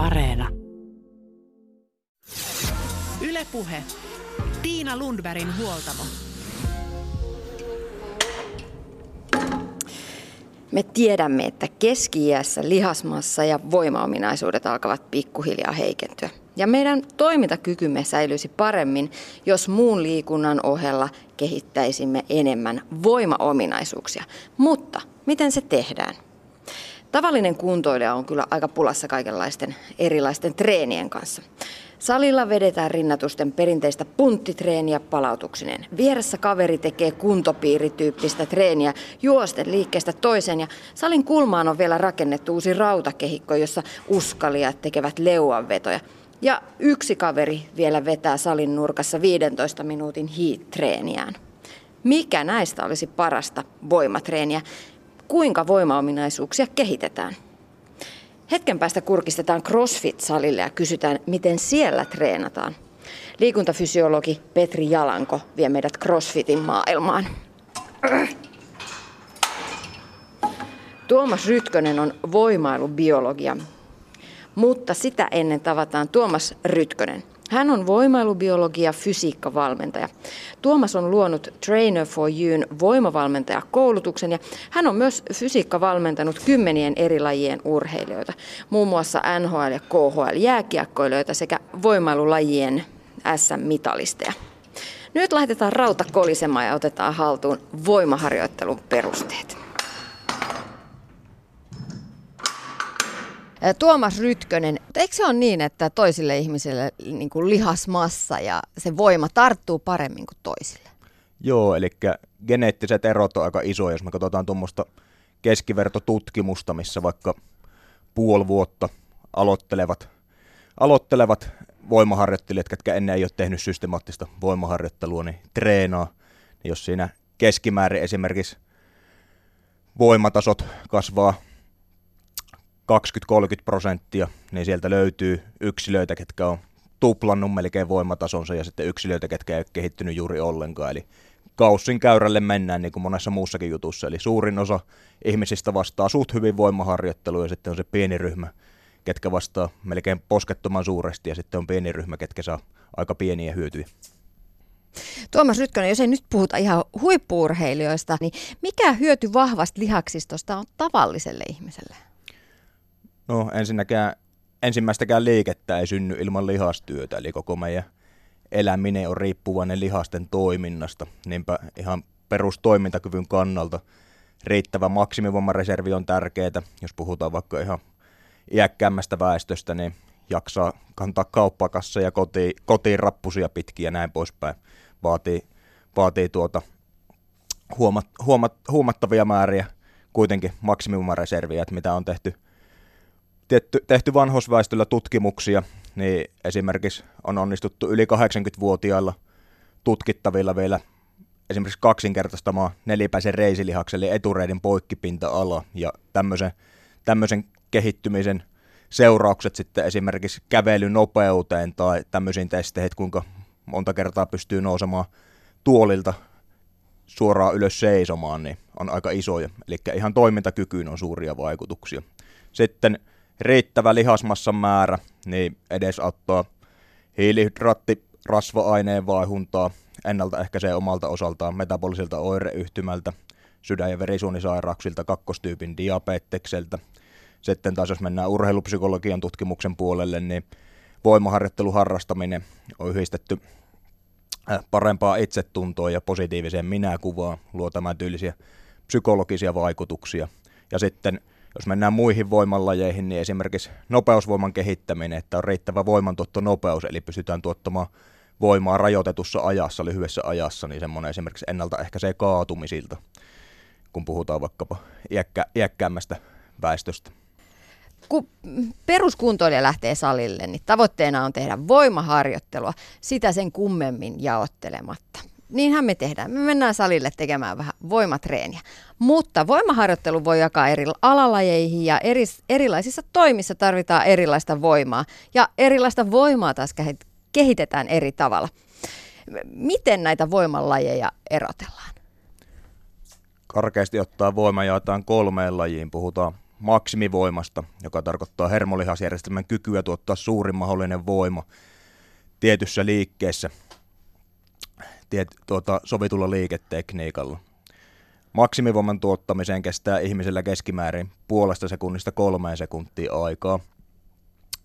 Areena. Ylepuhe. Tiina Lundbergin huoltamo. Me tiedämme, että keski-iässä lihasmassa ja voimaominaisuudet alkavat pikkuhiljaa heikentyä. Ja meidän toimintakykymme säilyisi paremmin, jos muun liikunnan ohella kehittäisimme enemmän voimaominaisuuksia. Mutta miten se tehdään? Tavallinen kuntoilija on kyllä aika pulassa kaikenlaisten erilaisten treenien kanssa. Salilla vedetään rinnatusten perinteistä punttitreeniä palautuksinen. Vieressä kaveri tekee kuntopiirityyppistä treeniä juosten liikkeestä toiseen ja salin kulmaan on vielä rakennettu uusi rautakehikko, jossa uskalijat tekevät leuanvetoja. Ja yksi kaveri vielä vetää salin nurkassa 15 minuutin hiit-treeniään. Mikä näistä olisi parasta voimatreeniä? Kuinka voimaominaisuuksia kehitetään? Hetken päästä kurkistetaan CrossFit-salille ja kysytään, miten siellä treenataan. Liikuntafysiologi Petri Jalanko vie meidät CrossFitin maailmaan. Tuomas Rytkönen on voimailubiologia, mutta sitä ennen tavataan Tuomas Rytkönen. Hän on voimailubiologia fysiikkavalmentaja. Tuomas on luonut Trainer for You'n voimavalmentajakoulutuksen ja hän on myös fysiikkavalmentanut kymmenien eri lajien urheilijoita, muun muassa NHL ja KHL jääkiekkoilijoita sekä voimailulajien SM-mitalisteja. Nyt laitetaan rauta kolisemaan ja otetaan haltuun voimaharjoittelun perusteet. Tuomas Rytkönen, eikö se ole niin, että toisille ihmisille niin kuin lihasmassa ja se voima tarttuu paremmin kuin toisille? Joo, eli geneettiset erot on aika isoja, jos me katsotaan tuommoista keskivertotutkimusta, missä vaikka puoli vuotta aloittelevat, aloittelevat voimaharjoittelijat, jotka ennen ei ole tehnyt systemaattista voimaharjoittelua, niin treenaa. Niin jos siinä keskimäärin esimerkiksi voimatasot kasvaa 20-30 prosenttia, niin sieltä löytyy yksilöitä, ketkä on tuplannut melkein voimatasonsa ja sitten yksilöitä, ketkä ei ole kehittynyt juuri ollenkaan. Eli kaussin käyrälle mennään niin kuin monessa muussakin jutussa. Eli suurin osa ihmisistä vastaa suht hyvin voimaharjoitteluun ja sitten on se pieni ryhmä, ketkä vastaa melkein poskettoman suuresti ja sitten on pieni ryhmä, ketkä saa aika pieniä hyötyjä. Tuomas Rytkönen, jos ei nyt puhuta ihan huippuurheilijoista, niin mikä hyöty vahvasta lihaksistosta on tavalliselle ihmiselle? No ensinnäkään ensimmäistäkään liikettä ei synny ilman lihastyötä, eli koko meidän eläminen on riippuvainen lihasten toiminnasta. Niinpä ihan perustoimintakyvyn kannalta riittävä maksimivoimareservi on tärkeää. Jos puhutaan vaikka ihan iäkkäämmästä väestöstä, niin jaksaa kantaa kauppakassa ja kotiin, kotiin rappusia pitkiä ja näin poispäin. Vaatii, vaatii tuota huomat, huomat, huomattavia määriä kuitenkin maksimivoimareserviä, että mitä on tehty – tehty, tehty vanhusväestöllä tutkimuksia, niin esimerkiksi on onnistuttu yli 80-vuotiailla tutkittavilla vielä esimerkiksi kaksinkertaistamaan nelipäisen reisilihaksen eli etureiden poikkipinta-ala ja tämmöisen, tämmöisen kehittymisen seuraukset sitten esimerkiksi kävelynopeuteen tai tämmöisiin testeihin, kuinka monta kertaa pystyy nousemaan tuolilta suoraan ylös seisomaan, niin on aika isoja. Eli ihan toimintakykyyn on suuria vaikutuksia. Sitten riittävä lihasmassan määrä, niin edesauttaa hiilihydraatti rasva-aineen vaihuntaa, ennaltaehkäisee omalta osaltaan metabolisilta oireyhtymältä, sydän- ja verisuonisairauksilta, kakkostyypin diabetekseltä. Sitten taas jos mennään urheilupsykologian tutkimuksen puolelle, niin voimaharjoittelun harrastaminen on yhdistetty äh, parempaa itsetuntoa ja positiiviseen minäkuvaan, luo tämän tyylisiä psykologisia vaikutuksia. Ja sitten jos mennään muihin voimanlajeihin, niin esimerkiksi nopeusvoiman kehittäminen, että on riittävä voimantuottonopeus, eli pystytään tuottamaan voimaa rajoitetussa ajassa, lyhyessä ajassa, niin semmoinen esimerkiksi ennaltaehkäisee kaatumisilta, kun puhutaan vaikkapa iäkkä, iäkkäämmästä väestöstä. Kun peruskuntoilija lähtee salille, niin tavoitteena on tehdä voimaharjoittelua, sitä sen kummemmin jaottelematta niinhän me tehdään. Me mennään salille tekemään vähän voimatreeniä. Mutta voimaharjoittelu voi jakaa eri alalajeihin ja eri, erilaisissa toimissa tarvitaan erilaista voimaa. Ja erilaista voimaa taas kehitetään eri tavalla. Miten näitä voimalajeja erotellaan? Karkeasti ottaa voima jaetaan kolmeen lajiin. Puhutaan maksimivoimasta, joka tarkoittaa hermolihasjärjestelmän kykyä tuottaa suurin mahdollinen voima tietyssä liikkeessä tiet, tuota, sovitulla liiketekniikalla. Maksimivoiman tuottamiseen kestää ihmisellä keskimäärin puolesta sekunnista kolmeen sekuntia aikaa.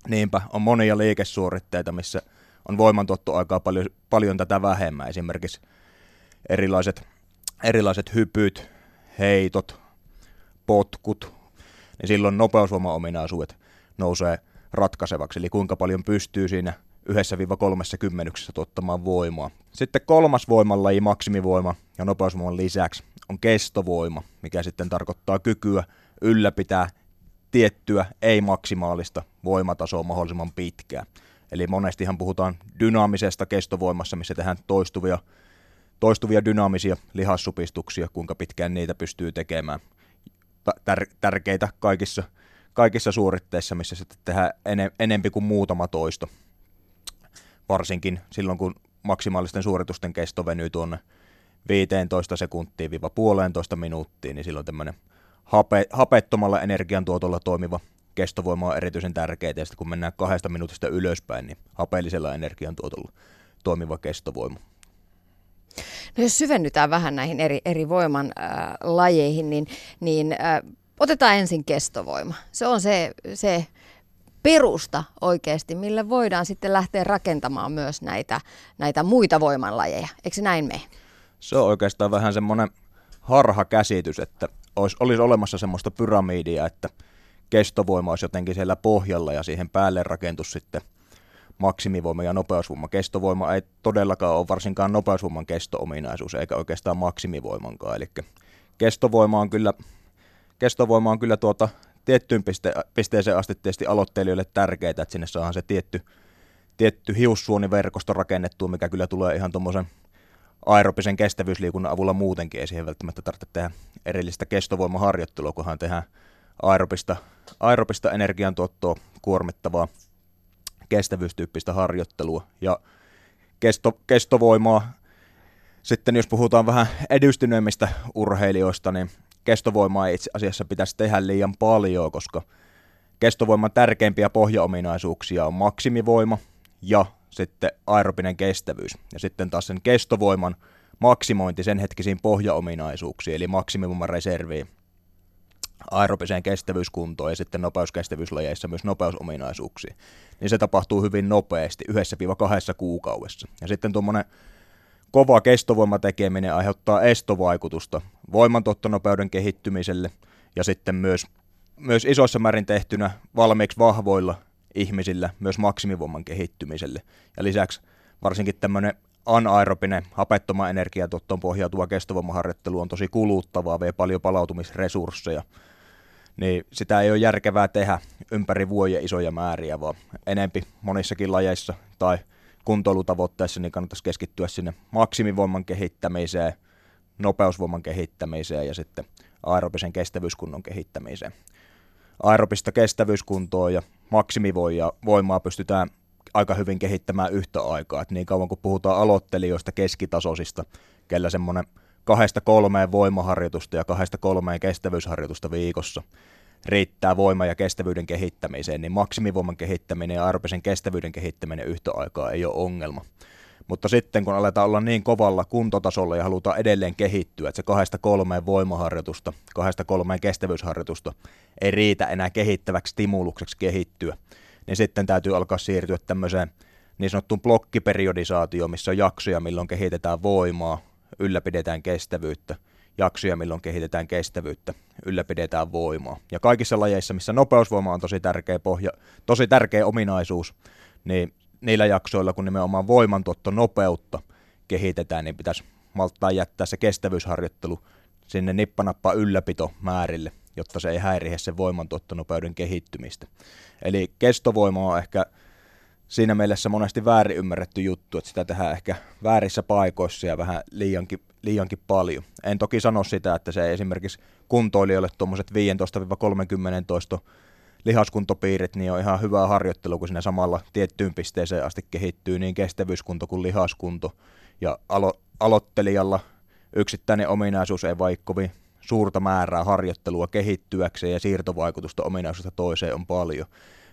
Niinpä on monia liikesuoritteita, missä on voimantuottoaikaa paljon, paljon tätä vähemmän. Esimerkiksi erilaiset, erilaiset hypyt, heitot, potkut, niin silloin nopeusvoimaominaisuudet nousee ratkaisevaksi, eli kuinka paljon pystyy siinä yhdessä viiva kolmessa kymmenyksessä tuottamaan voimaa. Sitten kolmas voimanlaji, maksimivoima ja nopeusvoiman lisäksi on kestovoima, mikä sitten tarkoittaa kykyä ylläpitää tiettyä ei-maksimaalista voimatasoa mahdollisimman pitkään. Eli monestihan puhutaan dynaamisesta kestovoimassa, missä tehdään toistuvia, toistuvia dynaamisia lihassupistuksia, kuinka pitkään niitä pystyy tekemään. Tär- tärkeitä kaikissa, kaikissa suoritteissa, missä sitten tehdään ene- enempi kuin muutama toisto. Varsinkin silloin, kun maksimaalisten suoritusten kesto venyy tuonne 15 sekuntiin viiva puolentoista minuuttiin, niin silloin tämmöinen hape, hapettomalla energiantuotolla toimiva kestovoima on erityisen tärkeää, ja sitten kun mennään kahdesta minuutista ylöspäin, niin hapeellisella energiantuotolla toimiva kestovoima. No jos syvennytään vähän näihin eri, eri voiman äh, lajeihin, niin, niin äh, otetaan ensin kestovoima. Se on se, se perusta oikeasti, millä voidaan sitten lähteä rakentamaan myös näitä, näitä muita voimanlajeja. Eikö se näin mene? Se on oikeastaan vähän semmoinen harha käsitys, että olisi, olisi olemassa semmoista pyramidia, että kestovoima olisi jotenkin siellä pohjalla ja siihen päälle rakentus sitten maksimivoima ja nopeusvoima. Kestovoima ei todellakaan ole varsinkaan nopeusvoiman kesto-ominaisuus, eikä oikeastaan maksimivoimankaan. Eli kestovoima on kyllä, kestovoima on kyllä tuota tiettyyn piste, pisteeseen asti tietysti aloittelijoille tärkeää, että sinne saadaan se tietty, tietty hiussuoniverkosto rakennettua, mikä kyllä tulee ihan tuommoisen aerobisen kestävyysliikunnan avulla muutenkin, ei siihen välttämättä tarvitse tehdä erillistä kestovoimaharjoittelua, kunhan tehdään aerobista, aerobista energiantuottoa kuormittavaa kestävyystyyppistä harjoittelua ja kesto, kestovoimaa. Sitten jos puhutaan vähän edistyneimmistä urheilijoista, niin kestovoimaa ei itse asiassa pitäisi tehdä liian paljon, koska kestovoiman tärkeimpiä pohjaominaisuuksia on maksimivoima ja sitten aerobinen kestävyys. Ja sitten taas sen kestovoiman maksimointi sen hetkisiin pohjaominaisuuksiin, eli maksimivoiman reserviin, aerobiseen kestävyyskuntoon ja sitten nopeuskestävyyslajeissa myös nopeusominaisuuksiin, niin se tapahtuu hyvin nopeasti, yhdessä viiva kahdessa kuukaudessa. Ja sitten tuommoinen kova kestovoimatekeminen aiheuttaa estovaikutusta voimantuottonopeuden kehittymiselle ja sitten myös, myös isossa määrin tehtynä valmiiksi vahvoilla ihmisillä myös maksimivoiman kehittymiselle. Ja lisäksi varsinkin tämmöinen anaerobinen, hapettoma energiatuottoon pohjautuva kestovoimaharjoittelu on tosi kuluttavaa, vie paljon palautumisresursseja, niin sitä ei ole järkevää tehdä ympäri vuoja isoja määriä, vaan enempi monissakin lajeissa tai kuntoilutavoitteissa niin kannattaisi keskittyä sinne maksimivoiman kehittämiseen, nopeusvoiman kehittämiseen ja sitten aerobisen kestävyyskunnon kehittämiseen. Aerobista kestävyyskuntoa ja maksimivoimaa pystytään aika hyvin kehittämään yhtä aikaa. Et niin kauan kuin puhutaan aloittelijoista keskitasoisista, kellä semmoinen kahdesta kolmeen voimaharjoitusta ja kahdesta kolmeen kestävyysharjoitusta viikossa riittää voima- ja kestävyyden kehittämiseen, niin maksimivoiman kehittäminen ja aerobisen kestävyyden kehittäminen yhtä aikaa ei ole ongelma. Mutta sitten kun aletaan olla niin kovalla kuntotasolla ja halutaan edelleen kehittyä, että se kahdesta kolmeen voimaharjoitusta, kahdesta kolmeen kestävyysharjoitusta ei riitä enää kehittäväksi stimulukseksi kehittyä, niin sitten täytyy alkaa siirtyä tämmöiseen niin sanottuun blokkiperiodisaatioon, missä on jaksoja, milloin kehitetään voimaa, ylläpidetään kestävyyttä, jaksoja, milloin kehitetään kestävyyttä, ylläpidetään voimaa. Ja kaikissa lajeissa, missä nopeusvoima on tosi tärkeä, pohja, tosi tärkeä ominaisuus, niin niillä jaksoilla, kun nimenomaan voimantuotto nopeutta kehitetään, niin pitäisi malttaa jättää se kestävyysharjoittelu sinne nippanappa ylläpito määrille, jotta se ei häirihe sen voimantuottonopeuden kehittymistä. Eli kestovoima on ehkä siinä mielessä monesti väärin ymmärretty juttu, että sitä tehdään ehkä väärissä paikoissa ja vähän liiankin, liiankin paljon. En toki sano sitä, että se esimerkiksi kuntoilijoille tuommoiset 15-30 toisto lihaskuntopiirit, niin on ihan hyvä harjoittelu, kun siinä samalla tiettyyn pisteeseen asti kehittyy niin kestävyyskunto kuin lihaskunto. Ja alo- aloittelijalla yksittäinen ominaisuus ei vaikka kovin suurta määrää harjoittelua kehittyäkseen ja siirtovaikutusta ominaisuudesta toiseen on paljon.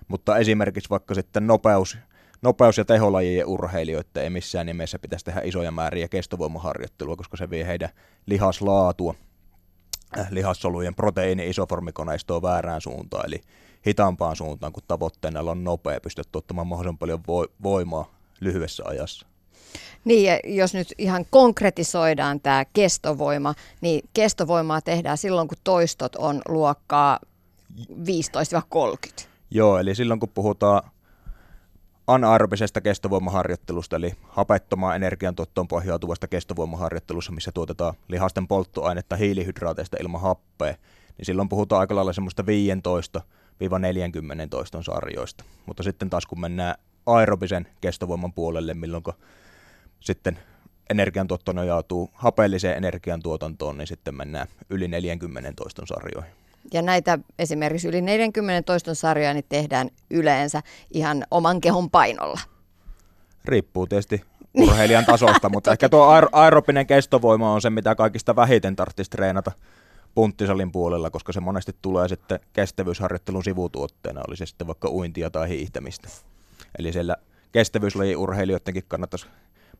Mutta esimerkiksi vaikka sitten nopeus, nopeus- ja teholajien urheilijoiden ei missään nimessä pitäisi tehdä isoja määriä kestovoimaharjoittelua, koska se vie heidän lihaslaatua, äh, lihassolujen proteiini-isoformikoneistoa väärään suuntaan, eli hitaampaan suuntaan, kun tavoitteena on nopea pystyä tuottamaan mahdollisimman paljon voimaa lyhyessä ajassa. Niin, ja jos nyt ihan konkretisoidaan tämä kestovoima, niin kestovoimaa tehdään silloin, kun toistot on luokkaa 15-30. Joo, eli silloin kun puhutaan anaerobisesta kestovoimaharjoittelusta, eli hapettomaan energiantuottoon pohjautuvasta kestovoimaharjoittelussa, missä tuotetaan lihasten polttoainetta hiilihydraateista ilman happea, niin silloin puhutaan aika lailla semmoista 15-40 toiston sarjoista. Mutta sitten taas kun mennään aerobisen kestovoiman puolelle, milloin sitten energiantuotto nojautuu hapeelliseen energiantuotantoon, niin sitten mennään yli 40 toiston sarjoihin. Ja näitä esimerkiksi yli 40 toiston sarjoja niin tehdään yleensä ihan oman kehon painolla. Riippuu tietysti urheilijan tasosta, mutta ehkä tuo aer- aerobinen kestovoima on se, mitä kaikista vähiten tarvitsisi treenata punttisalin puolella, koska se monesti tulee sitten kestävyysharjoittelun sivutuotteena, oli se sitten vaikka uintia tai hiihtämistä. Eli siellä kestävyyslajiurheilijoidenkin kannattaisi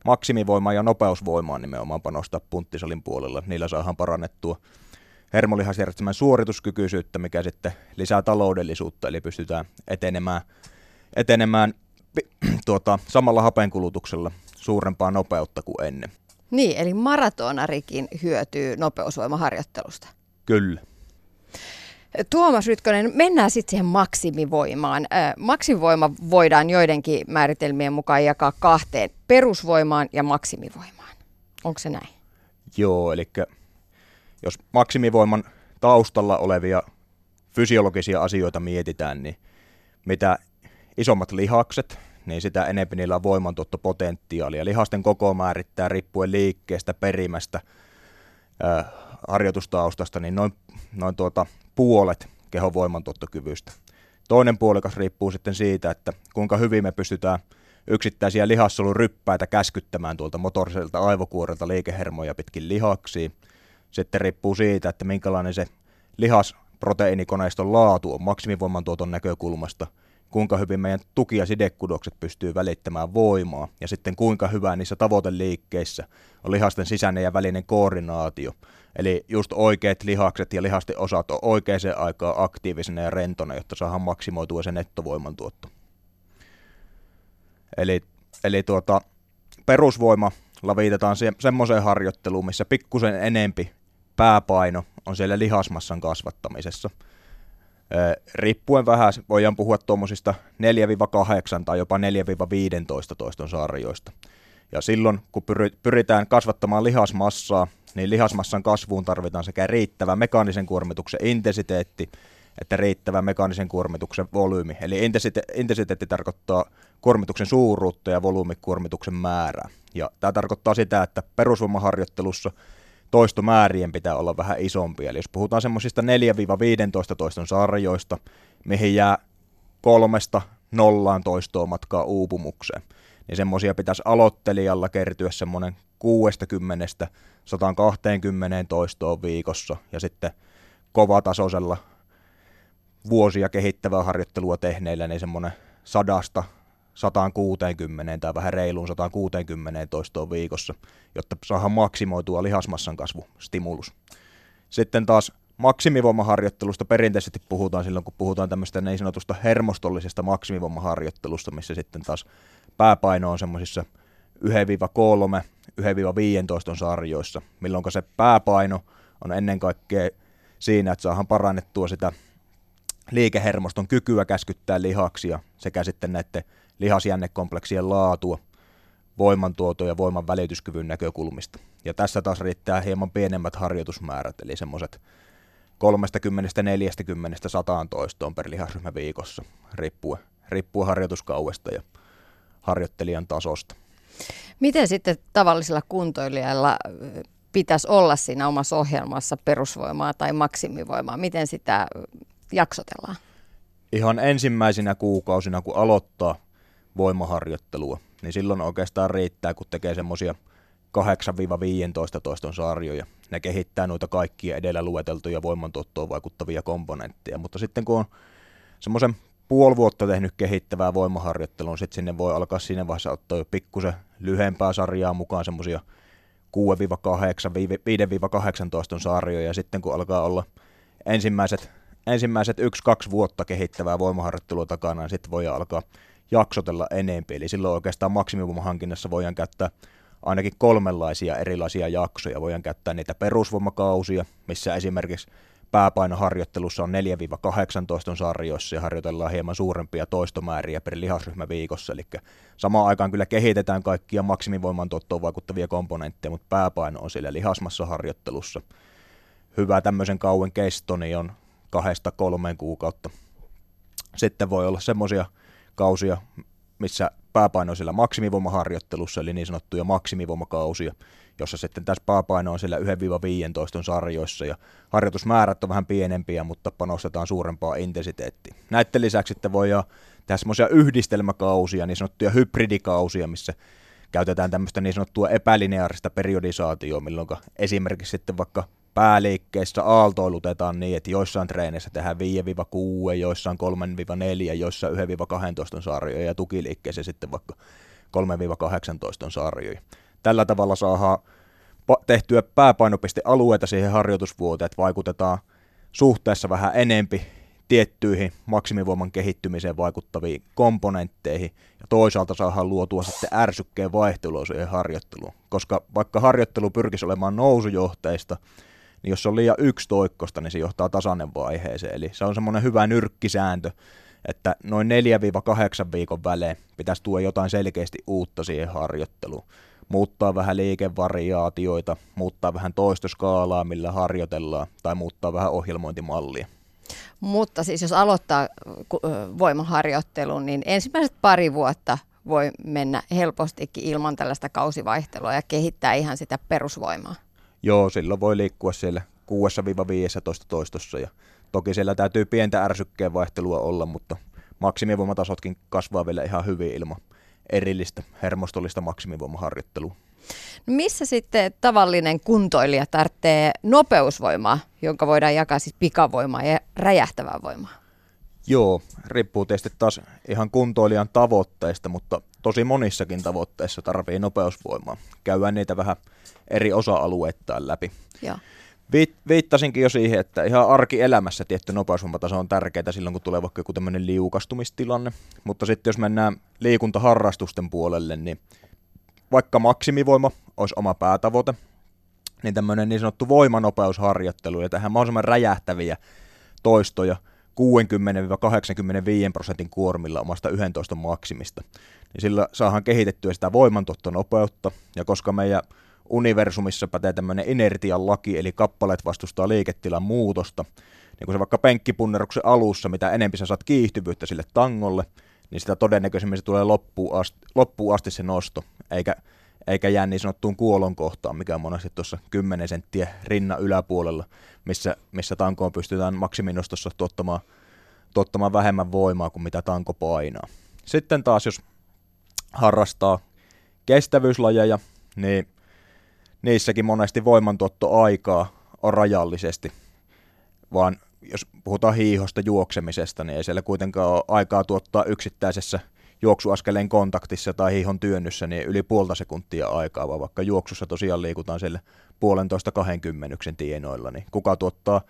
maksimivoimaa ja nopeusvoimaa nimenomaan panostaa punttisalin puolella. Niillä saadaan parannettua hermolihasjärjestelmän suorituskykyisyyttä, mikä sitten lisää taloudellisuutta, eli pystytään etenemään, etenemään tuota, samalla hapenkulutuksella suurempaa nopeutta kuin ennen. Niin, eli maratonarikin hyötyy nopeusvoimaharjoittelusta. Kyllä. Tuomas Rytkönen, mennään sitten siihen maksimivoimaan. Maksimivoima voidaan joidenkin määritelmien mukaan jakaa kahteen, perusvoimaan ja maksimivoimaan. Onko se näin? Joo, eli jos maksimivoiman taustalla olevia fysiologisia asioita mietitään, niin mitä isommat lihakset, niin sitä enemmän niillä on voimantuottopotentiaalia. Lihasten koko määrittää riippuen liikkeestä, perimästä, äh, harjoitustaustasta, niin noin, noin tuota, puolet kehon voimantuottokyvystä. Toinen puolikas riippuu sitten siitä, että kuinka hyvin me pystytään yksittäisiä lihassoluryppäitä käskyttämään tuolta motoriselta aivokuorelta liikehermoja pitkin lihaksiin. Sitten riippuu siitä, että minkälainen se lihasproteiinikoneiston laatu on maksimivoimantuoton näkökulmasta – kuinka hyvin meidän tuki- ja sidekudokset pystyy välittämään voimaa ja sitten kuinka hyvää niissä tavoiteliikkeissä on lihasten sisäinen ja välinen koordinaatio. Eli just oikeat lihakset ja lihasten osat on oikeaan aikaan aktiivisena ja rentona, jotta saadaan maksimoitua se nettovoimantuotto. Eli, eli tuota, perusvoimalla viitataan se, semmoiseen harjoitteluun, missä pikkusen enempi pääpaino on siellä lihasmassan kasvattamisessa – riippuen vähän, voidaan puhua tuommoisista 4-8 tai jopa 4-15 toiston sarjoista. Ja silloin, kun pyritään kasvattamaan lihasmassaa, niin lihasmassan kasvuun tarvitaan sekä riittävä mekaanisen kuormituksen intensiteetti, että riittävä mekaanisen kuormituksen volyymi. Eli intensite- intensiteetti tarkoittaa kuormituksen suuruutta ja volyymikuormituksen määrää. Ja tämä tarkoittaa sitä, että perusvoimaharjoittelussa – toistomäärien pitää olla vähän isompia. Eli jos puhutaan semmoisista 4-15 toiston sarjoista, mihin jää kolmesta nollaan toistoa matkaa uupumukseen, niin semmoisia pitäisi aloittelijalla kertyä semmoinen 60 120 toistoa viikossa ja sitten kovatasoisella vuosia kehittävää harjoittelua tehneillä, niin semmoinen sadasta 160 tai vähän reiluun 160 toistoon viikossa, jotta saadaan maksimoitua lihasmassan kasvustimulus. Sitten taas maksimivoimaharjoittelusta perinteisesti puhutaan silloin, kun puhutaan tämmöistä niin sanotusta hermostollisesta maksimivoimaharjoittelusta, missä sitten taas pääpaino on semmoisissa 1-3, 1-15 sarjoissa, milloin se pääpaino on ennen kaikkea siinä, että saadaan parannettua sitä liikehermoston kykyä käskyttää lihaksia sekä sitten näiden lihasjännekompleksien laatua voimantuoto ja voiman välityskyvyn näkökulmista. Ja tässä taas riittää hieman pienemmät harjoitusmäärät, eli semmoiset 30-40 100 toistoon per lihasryhmä viikossa, riippuen, riippuen harjoituskauesta ja harjoittelijan tasosta. Miten sitten tavallisella kuntoilijalla pitäisi olla siinä omassa ohjelmassa perusvoimaa tai maksimivoimaa? Miten sitä jaksotellaan? Ihan ensimmäisinä kuukausina, kun aloittaa voimaharjoittelua, niin silloin oikeastaan riittää, kun tekee semmoisia 8-15 toiston sarjoja. Ne kehittää noita kaikkia edellä lueteltuja voimantuottoon vaikuttavia komponentteja, mutta sitten kun on semmoisen puoli vuotta tehnyt kehittävää voimaharjoittelua, sitten sinne voi alkaa siinä vaiheessa ottaa jo pikkusen lyhempää sarjaa mukaan semmoisia 6-8, 5-18 sarjoja, ja sitten kun alkaa olla ensimmäiset, ensimmäiset 1-2 vuotta kehittävää voimaharjoittelua takana, niin sitten voi alkaa jaksotella enempi. Eli silloin oikeastaan maksimivoimahankinnassa voidaan käyttää ainakin kolmenlaisia erilaisia jaksoja. Voidaan käyttää niitä perusvoimakausia, missä esimerkiksi pääpainoharjoittelussa on 4-18 sarjoissa ja harjoitellaan hieman suurempia toistomääriä per lihasryhmä viikossa. Eli samaan aikaan kyllä kehitetään kaikkia maksimivoiman tuottoon vaikuttavia komponentteja, mutta pääpaino on siellä lihasmassa harjoittelussa. Hyvä tämmöisen kauen kesto niin on kahdesta kolmeen kuukautta. Sitten voi olla semmoisia kausia, missä pääpaino on siellä maksimivoimaharjoittelussa, eli niin sanottuja maksimivoimakausia, jossa sitten tässä pääpaino on siellä 1-15 sarjoissa ja harjoitusmäärät on vähän pienempiä, mutta panostetaan suurempaa intensiteettiä. Näiden lisäksi sitten voi tehdä semmoisia yhdistelmäkausia, niin sanottuja hybridikausia, missä käytetään tämmöistä niin sanottua epälineaarista periodisaatioa, milloin esimerkiksi sitten vaikka pääliikkeessä aaltoilutetaan niin, että joissain treeneissä tehdään 5-6, joissain 3-4, joissain 1-12 sarjoja ja tukiliikkeessä sitten vaikka 3-18 sarjoja. Tällä tavalla saadaan tehtyä pääpainopistealueita siihen harjoitusvuoteen, että vaikutetaan suhteessa vähän enempi tiettyihin maksimivoiman kehittymiseen vaikuttaviin komponentteihin ja toisaalta saadaan luotua sitten ärsykkeen vaihtelua siihen harjoitteluun. Koska vaikka harjoittelu pyrkisi olemaan nousujohteista, niin jos se on liian yksitoikkosta, niin se johtaa tasainen vaiheeseen. Eli se on semmoinen hyvä nyrkkisääntö, että noin 4-8 viikon välein pitäisi tuoda jotain selkeästi uutta siihen harjoitteluun. Muuttaa vähän liikevariaatioita, muuttaa vähän toistoskaalaa, millä harjoitellaan, tai muuttaa vähän ohjelmointimallia. Mutta siis jos aloittaa voimaharjoittelun, niin ensimmäiset pari vuotta voi mennä helpostikin ilman tällaista kausivaihtelua ja kehittää ihan sitä perusvoimaa. Joo, silloin voi liikkua siellä 6-15 toistossa ja toki siellä täytyy pientä ärsykkeen vaihtelua olla, mutta maksimivoimatasotkin kasvaa vielä ihan hyvin ilman erillistä hermostollista maksimivoimaharjoittelua. No missä sitten tavallinen kuntoilija tarvitsee nopeusvoimaa, jonka voidaan jakaa siis pikavoimaa ja räjähtävää voimaa? Joo, riippuu tietysti taas ihan kuntoilijan tavoitteista, mutta tosi monissakin tavoitteissa tarvii nopeusvoimaa. Käydään niitä vähän eri osa-alueittain läpi. Joo. viittasinkin jo siihen, että ihan arkielämässä tietty nopeusvoimataso on tärkeää silloin, kun tulee vaikka joku tämmöinen liukastumistilanne. Mutta sitten jos mennään liikuntaharrastusten puolelle, niin vaikka maksimivoima olisi oma päätavoite, niin tämmöinen niin sanottu voimanopeusharjoittelu ja tähän mahdollisimman räjähtäviä toistoja – 60-85 prosentin kuormilla omasta 11 maksimista, niin sillä saadaan kehitettyä sitä voimantuottonopeutta, ja koska meidän universumissa pätee tämmöinen inertian laki, eli kappaleet vastustaa liiketilan muutosta, niin kun se vaikka penkkipunneruksen alussa, mitä enempi sä saat kiihtyvyyttä sille tangolle, niin sitä todennäköisemmin se tulee loppuun asti, loppuun asti se nosto, eikä, eikä jää niin sanottuun kuolon kohtaan, mikä on monesti tuossa 10 senttiä rinnan yläpuolella, missä, missä tankoon pystytään maksiminostossa tuottamaan, tuottamaan vähemmän voimaa kuin mitä tanko painaa. Sitten taas, jos harrastaa kestävyyslajeja, niin niissäkin monesti voimantuottoaikaa on rajallisesti, vaan jos puhutaan hiihosta juoksemisesta, niin ei siellä kuitenkaan ole aikaa tuottaa yksittäisessä juoksuaskeleen kontaktissa tai hiihon työnnyssä niin yli puolta sekuntia aikaa, vaan vaikka juoksussa tosiaan liikutaan siellä puolentoista kahdenkymmenyksen tienoilla, niin kuka tuottaa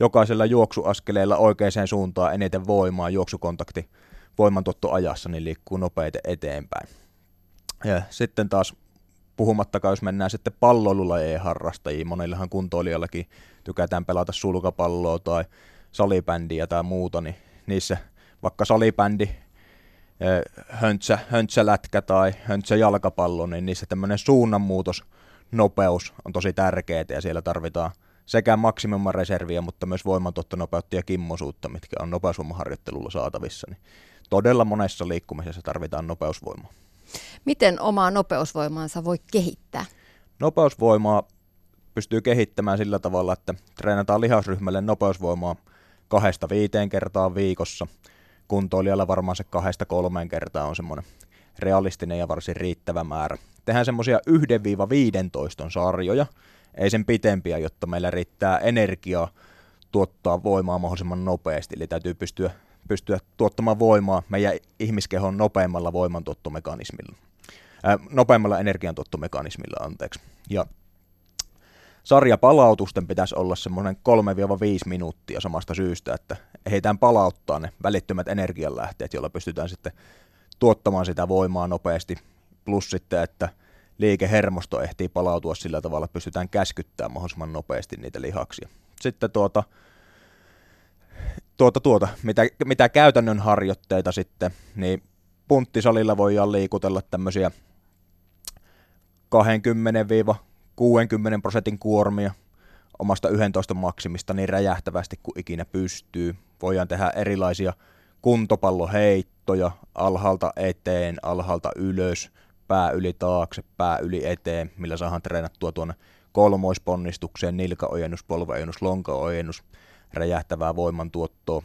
jokaisella juoksuaskeleella oikeaan suuntaan eniten voimaa juoksukontakti voimantuottoajassa, niin liikkuu nopeiten eteenpäin. Ja sitten taas puhumattakaan, jos mennään sitten palloilulajien harrastajiin, monillehan kuntoilijallakin tykätään pelata sulkapalloa tai salibändiä tai muuta, niin niissä vaikka salibändi, höntsä, höntsälätkä tai höntsäjalkapallo, niin niissä tämmöinen suunnanmuutos, nopeus on tosi tärkeää ja siellä tarvitaan sekä maksimimareserviä, mutta myös voimantuottonopeutta ja kimmosuutta, mitkä on nopeusvoimaharjoittelulla saatavissa. Niin todella monessa liikkumisessa tarvitaan nopeusvoimaa. Miten omaa nopeusvoimaansa voi kehittää? Nopeusvoimaa pystyy kehittämään sillä tavalla, että treenataan lihasryhmälle nopeusvoimaa kahdesta viiteen kertaa viikossa. Kuntoilijalla varmaan se kahdesta kolmeen kertaa on semmoinen realistinen ja varsin riittävä määrä. Tehdään semmoisia 1-15 sarjoja, ei sen pitempiä, jotta meillä riittää energiaa tuottaa voimaa mahdollisimman nopeasti. Eli täytyy pystyä, pystyä tuottamaan voimaa meidän ihmiskehon nopeimmalla voimantuottomekanismilla. Ää, nopeammalla energiantuottomekanismilla, anteeksi. Ja sarjapalautusten pitäisi olla semmoinen 3-5 minuuttia samasta syystä, että heitään palauttaa ne välittömät energianlähteet, joilla pystytään sitten tuottamaan sitä voimaa nopeasti, plus sitten, että liikehermosto ehtii palautua sillä tavalla, että pystytään käskyttämään mahdollisimman nopeasti niitä lihaksia. Sitten tuota, tuota, tuota mitä, mitä käytännön harjoitteita sitten, niin punttisalilla voidaan liikutella tämmöisiä 20-60 prosentin kuormia omasta 11 maksimista niin räjähtävästi kuin ikinä pystyy. Voidaan tehdä erilaisia kuntopalloheittoja alhaalta eteen, alhaalta ylös, pää yli taakse, pää yli eteen, millä saadaan treenattua tuonne kolmoisponnistukseen, nilkaojennus, polveojennus, lonkaojennus, räjähtävää voimantuottoa.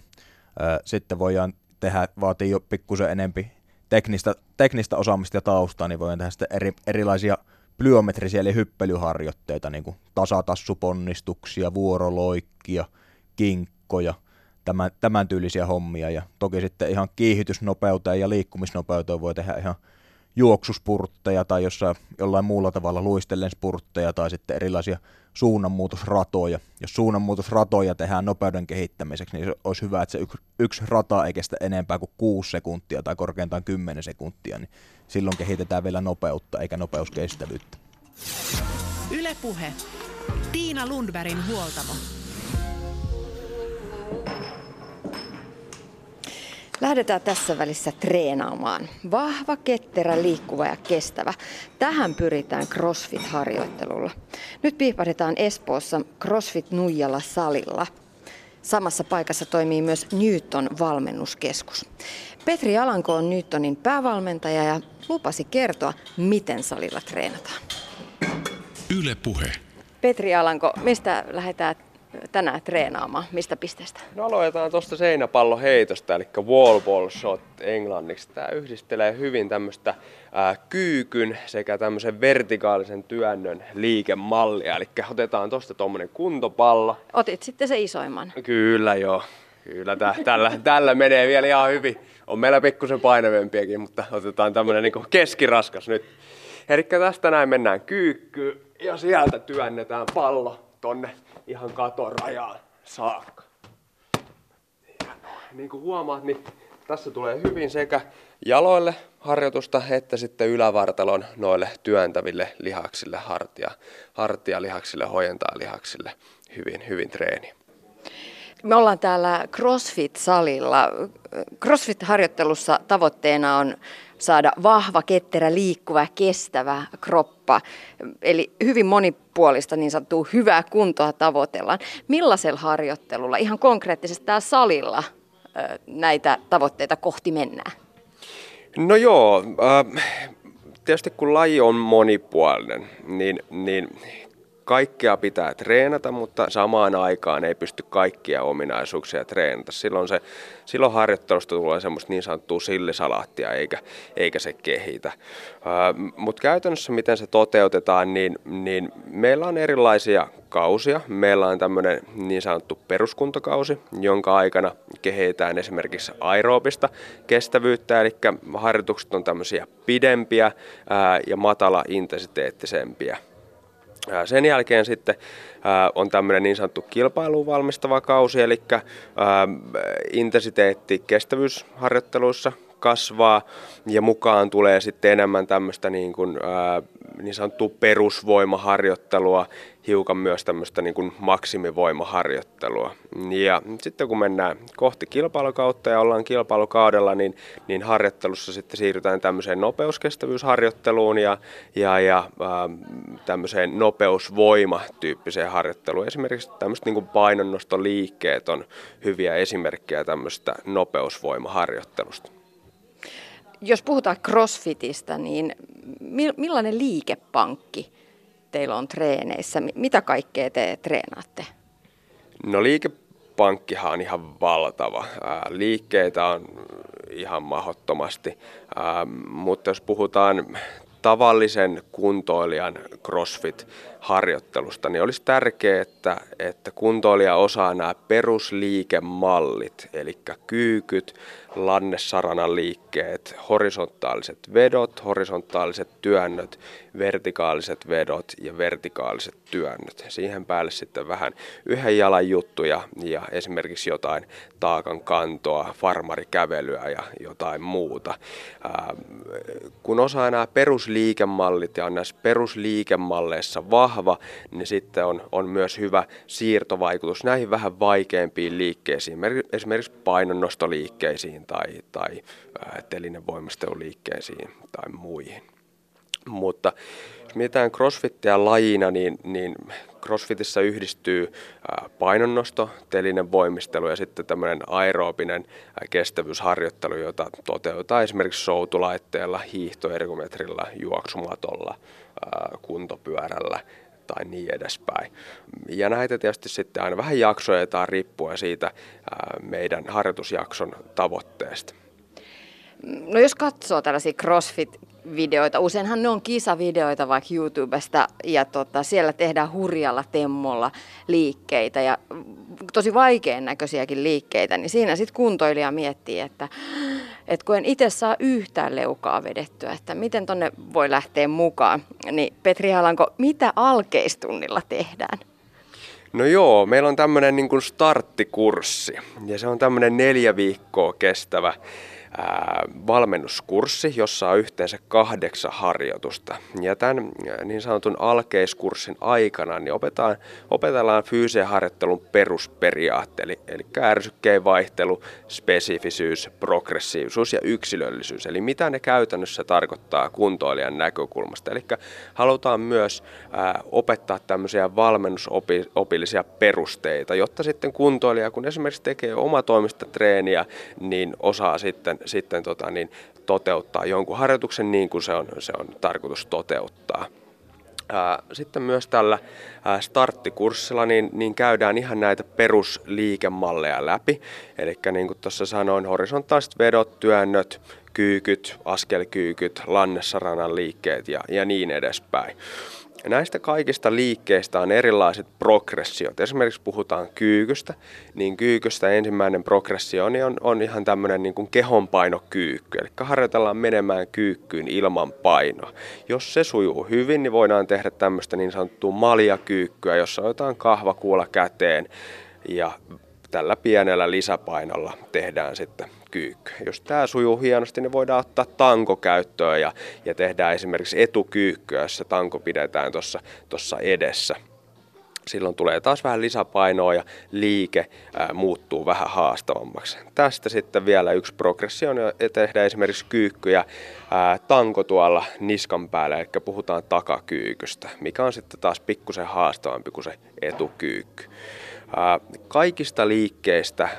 Sitten voidaan tehdä, vaatii jo pikkusen enempi teknistä, teknistä osaamista ja taustaa, niin voidaan tehdä sitten eri, erilaisia plyometrisiä eli hyppelyharjoitteita, niin kuin tasatasssuponnistuksia, vuoroloikkia, kinkkoja, tämän, tämän tyylisiä hommia. Ja toki sitten ihan kiihdytysnopeuteen ja liikkumisnopeuteen voi tehdä ihan juoksuspurtteja tai jossain, jollain muulla tavalla luistellen spurtteja tai sitten erilaisia suunnanmuutosratoja. Jos suunnanmuutosratoja tehdään nopeuden kehittämiseksi, niin olisi hyvä, että se yksi, yksi rata ei kestä enempää kuin 6 sekuntia tai korkeintaan 10 sekuntia, niin silloin kehitetään vielä nopeutta eikä nopeuskestävyyttä. Ylepuhe. Tiina Lundbergin huoltamo. Lähdetään tässä välissä treenaamaan. Vahva, ketterä, liikkuva ja kestävä. Tähän pyritään CrossFit-harjoittelulla. Nyt piipahdetaan Espoossa CrossFit Nuijalla salilla. Samassa paikassa toimii myös Newton valmennuskeskus. Petri Alanko on Newtonin päävalmentaja ja lupasi kertoa, miten salilla treenataan. Yle Puhe. Petri Alanko, mistä lähdetään tänään treenaamaan? Mistä pisteestä? No aloitetaan tuosta seinäpalloheitosta, eli wall ball shot englanniksi. Tämä yhdistelee hyvin tämmöistä kyykyn sekä tämmöisen vertikaalisen työnnön liikemallia. Eli otetaan tuosta tuommoinen kuntopallo. Otit sitten se isoimman. Kyllä joo. Kyllä tä, tällä, tällä menee vielä ihan hyvin. On meillä pikkusen painavempiakin, mutta otetaan tämmöinen niin keskiraskas nyt. Eli tästä näin mennään kyykkyyn ja sieltä työnnetään pallo tonne ihan katorajaan saakka. Ja niin kuin huomaat, niin tässä tulee hyvin sekä jaloille harjoitusta että sitten ylävartalon noille työntäville lihaksille, hartia, hartia lihaksille, hojentaa lihaksille hyvin, hyvin treeni. Me ollaan täällä CrossFit-salilla. CrossFit-harjoittelussa tavoitteena on saada vahva, ketterä, liikkuva kestävä kroppa. Eli hyvin monipuolista niin sanottua hyvää kuntoa tavoitellaan. Millaisella harjoittelulla, ihan konkreettisesti täällä salilla, näitä tavoitteita kohti mennään? No joo, äh, tietysti kun laji on monipuolinen, niin, niin kaikkea pitää treenata, mutta samaan aikaan ei pysty kaikkia ominaisuuksia treenata. Silloin, se, silloin harjoittelusta tulee semmoista niin sanottua sillisalaattia, eikä, eikä se kehitä. Mutta käytännössä miten se toteutetaan, niin, niin meillä on erilaisia kausia. Meillä on tämmöinen niin sanottu peruskuntokausi, jonka aikana kehitetään esimerkiksi aerobista kestävyyttä, eli harjoitukset on tämmöisiä pidempiä ää, ja matala intensiteettisempiä. Sen jälkeen sitten on tämmöinen niin sanottu kilpailuun valmistava kausi, eli intensiteetti kestävyysharjoitteluissa kasvaa ja mukaan tulee sitten enemmän tämmöistä niin, kuin, niin sanottua perusvoimaharjoittelua, hiukan myös tämmöistä niin kuin maksimivoimaharjoittelua. Ja sitten kun mennään kohti kilpailukautta ja ollaan kilpailukaudella, niin, niin harjoittelussa sitten siirrytään tämmöiseen nopeuskestävyysharjoitteluun ja, ja, ja tämmöiseen nopeusvoimatyyppiseen harjoitteluun. Esimerkiksi tämmöiset niin painonnostoliikkeet on hyviä esimerkkejä tämmöistä nopeusvoimaharjoittelusta jos puhutaan CrossFitistä, niin millainen liikepankki teillä on treeneissä? Mitä kaikkea te treenaatte? No liikepankkihan on ihan valtava. Liikkeitä on ihan mahottomasti. Mutta jos puhutaan tavallisen kuntoilijan CrossFit-harjoittelusta, niin olisi tärkeää, että, että kuntoilija osaa nämä perusliikemallit, eli kyykyt, lannessaranan liikkeet, horisontaaliset vedot, horisontaaliset työnnöt, vertikaaliset vedot ja vertikaaliset työnnöt. Siihen päälle sitten vähän yhden jalan juttuja ja esimerkiksi jotain taakan kantoa, farmarikävelyä ja jotain muuta. kun osaa nämä perusliikemallit ja on näissä perusliikemalleissa vahva, niin sitten on, on myös hyvä siirtovaikutus näihin vähän vaikeampiin liikkeisiin, esimerkiksi painonnostoliikkeisiin tai, tai telinen voimisteluliikkeisiin tai muihin. Mutta jos mietitään crossfittiä lajina, niin, niin crossfitissä yhdistyy painonnosto, telinen voimistelu ja sitten tämmöinen aerobinen kestävyysharjoittelu, jota toteutetaan esimerkiksi soutulaitteella, hiihtoergometrilla, juoksumatolla, kuntopyörällä tai niin edespäin. Ja näitä tietysti sitten aina vähän jaksoetaan riippuen siitä meidän harjoitusjakson tavoitteesta. No jos katsoo tällaisia CrossFit-videoita, useinhan ne on kisavideoita vaikka YouTubesta ja tota, siellä tehdään hurjalla temmolla liikkeitä ja tosi vaikean näköisiäkin liikkeitä, niin siinä sitten kuntoilija miettii, että, että kun en itse saa yhtään leukaa vedettyä, että miten tonne voi lähteä mukaan. Niin Petri Halanko, mitä alkeistunnilla tehdään? No joo, meillä on tämmöinen niin starttikurssi ja se on tämmöinen neljä viikkoa kestävä valmennuskurssi, jossa on yhteensä kahdeksan harjoitusta. Ja tämän niin sanotun alkeiskurssin aikana niin opetaan, opetellaan fyysisen harjoittelun perusperiaatteet, eli, eli ärsykkeen vaihtelu, spesifisyys, progressiivisuus ja yksilöllisyys. Eli mitä ne käytännössä tarkoittaa kuntoilijan näkökulmasta. Eli halutaan myös ää, opettaa tämmöisiä valmennusopillisia perusteita, jotta sitten kuntoilija, kun esimerkiksi tekee omatoimista treeniä, niin osaa sitten sitten tota, niin, toteuttaa jonkun harjoituksen niin kuin se on, se on tarkoitus toteuttaa. Sitten myös tällä starttikurssilla niin, niin käydään ihan näitä perusliikemalleja läpi. Eli niin kuin tuossa sanoin, horisontaaliset vedot, työnnöt, kyykyt, askelkyykyt, lannessaranan liikkeet ja, ja niin edespäin. Näistä kaikista liikkeistä on erilaiset progressiot. Esimerkiksi puhutaan kyykystä, niin kyykystä ensimmäinen progressio niin on, on ihan tämmöinen niin kuin kehonpainokyykky, eli harjoitellaan menemään kyykkyyn ilman painoa. Jos se sujuu hyvin, niin voidaan tehdä tämmöistä niin sanottua maljakyykkyä, jossa otetaan kahvakuula käteen ja tällä pienellä lisäpainolla tehdään sitten kyykky. Jos tämä sujuu hienosti, niin voidaan ottaa tanko käyttöön ja, ja tehdään esimerkiksi etukyykkyä, jossa tanko pidetään tuossa edessä. Silloin tulee taas vähän lisäpainoa ja liike ää, muuttuu vähän haastavammaksi. Tästä sitten vielä yksi progressio, ja tehdään esimerkiksi kyykkyjä ää, tanko tuolla niskan päällä, eli puhutaan takakyykystä, mikä on sitten taas pikkusen haastavampi kuin se etukyykky. Kaikista liikkeistä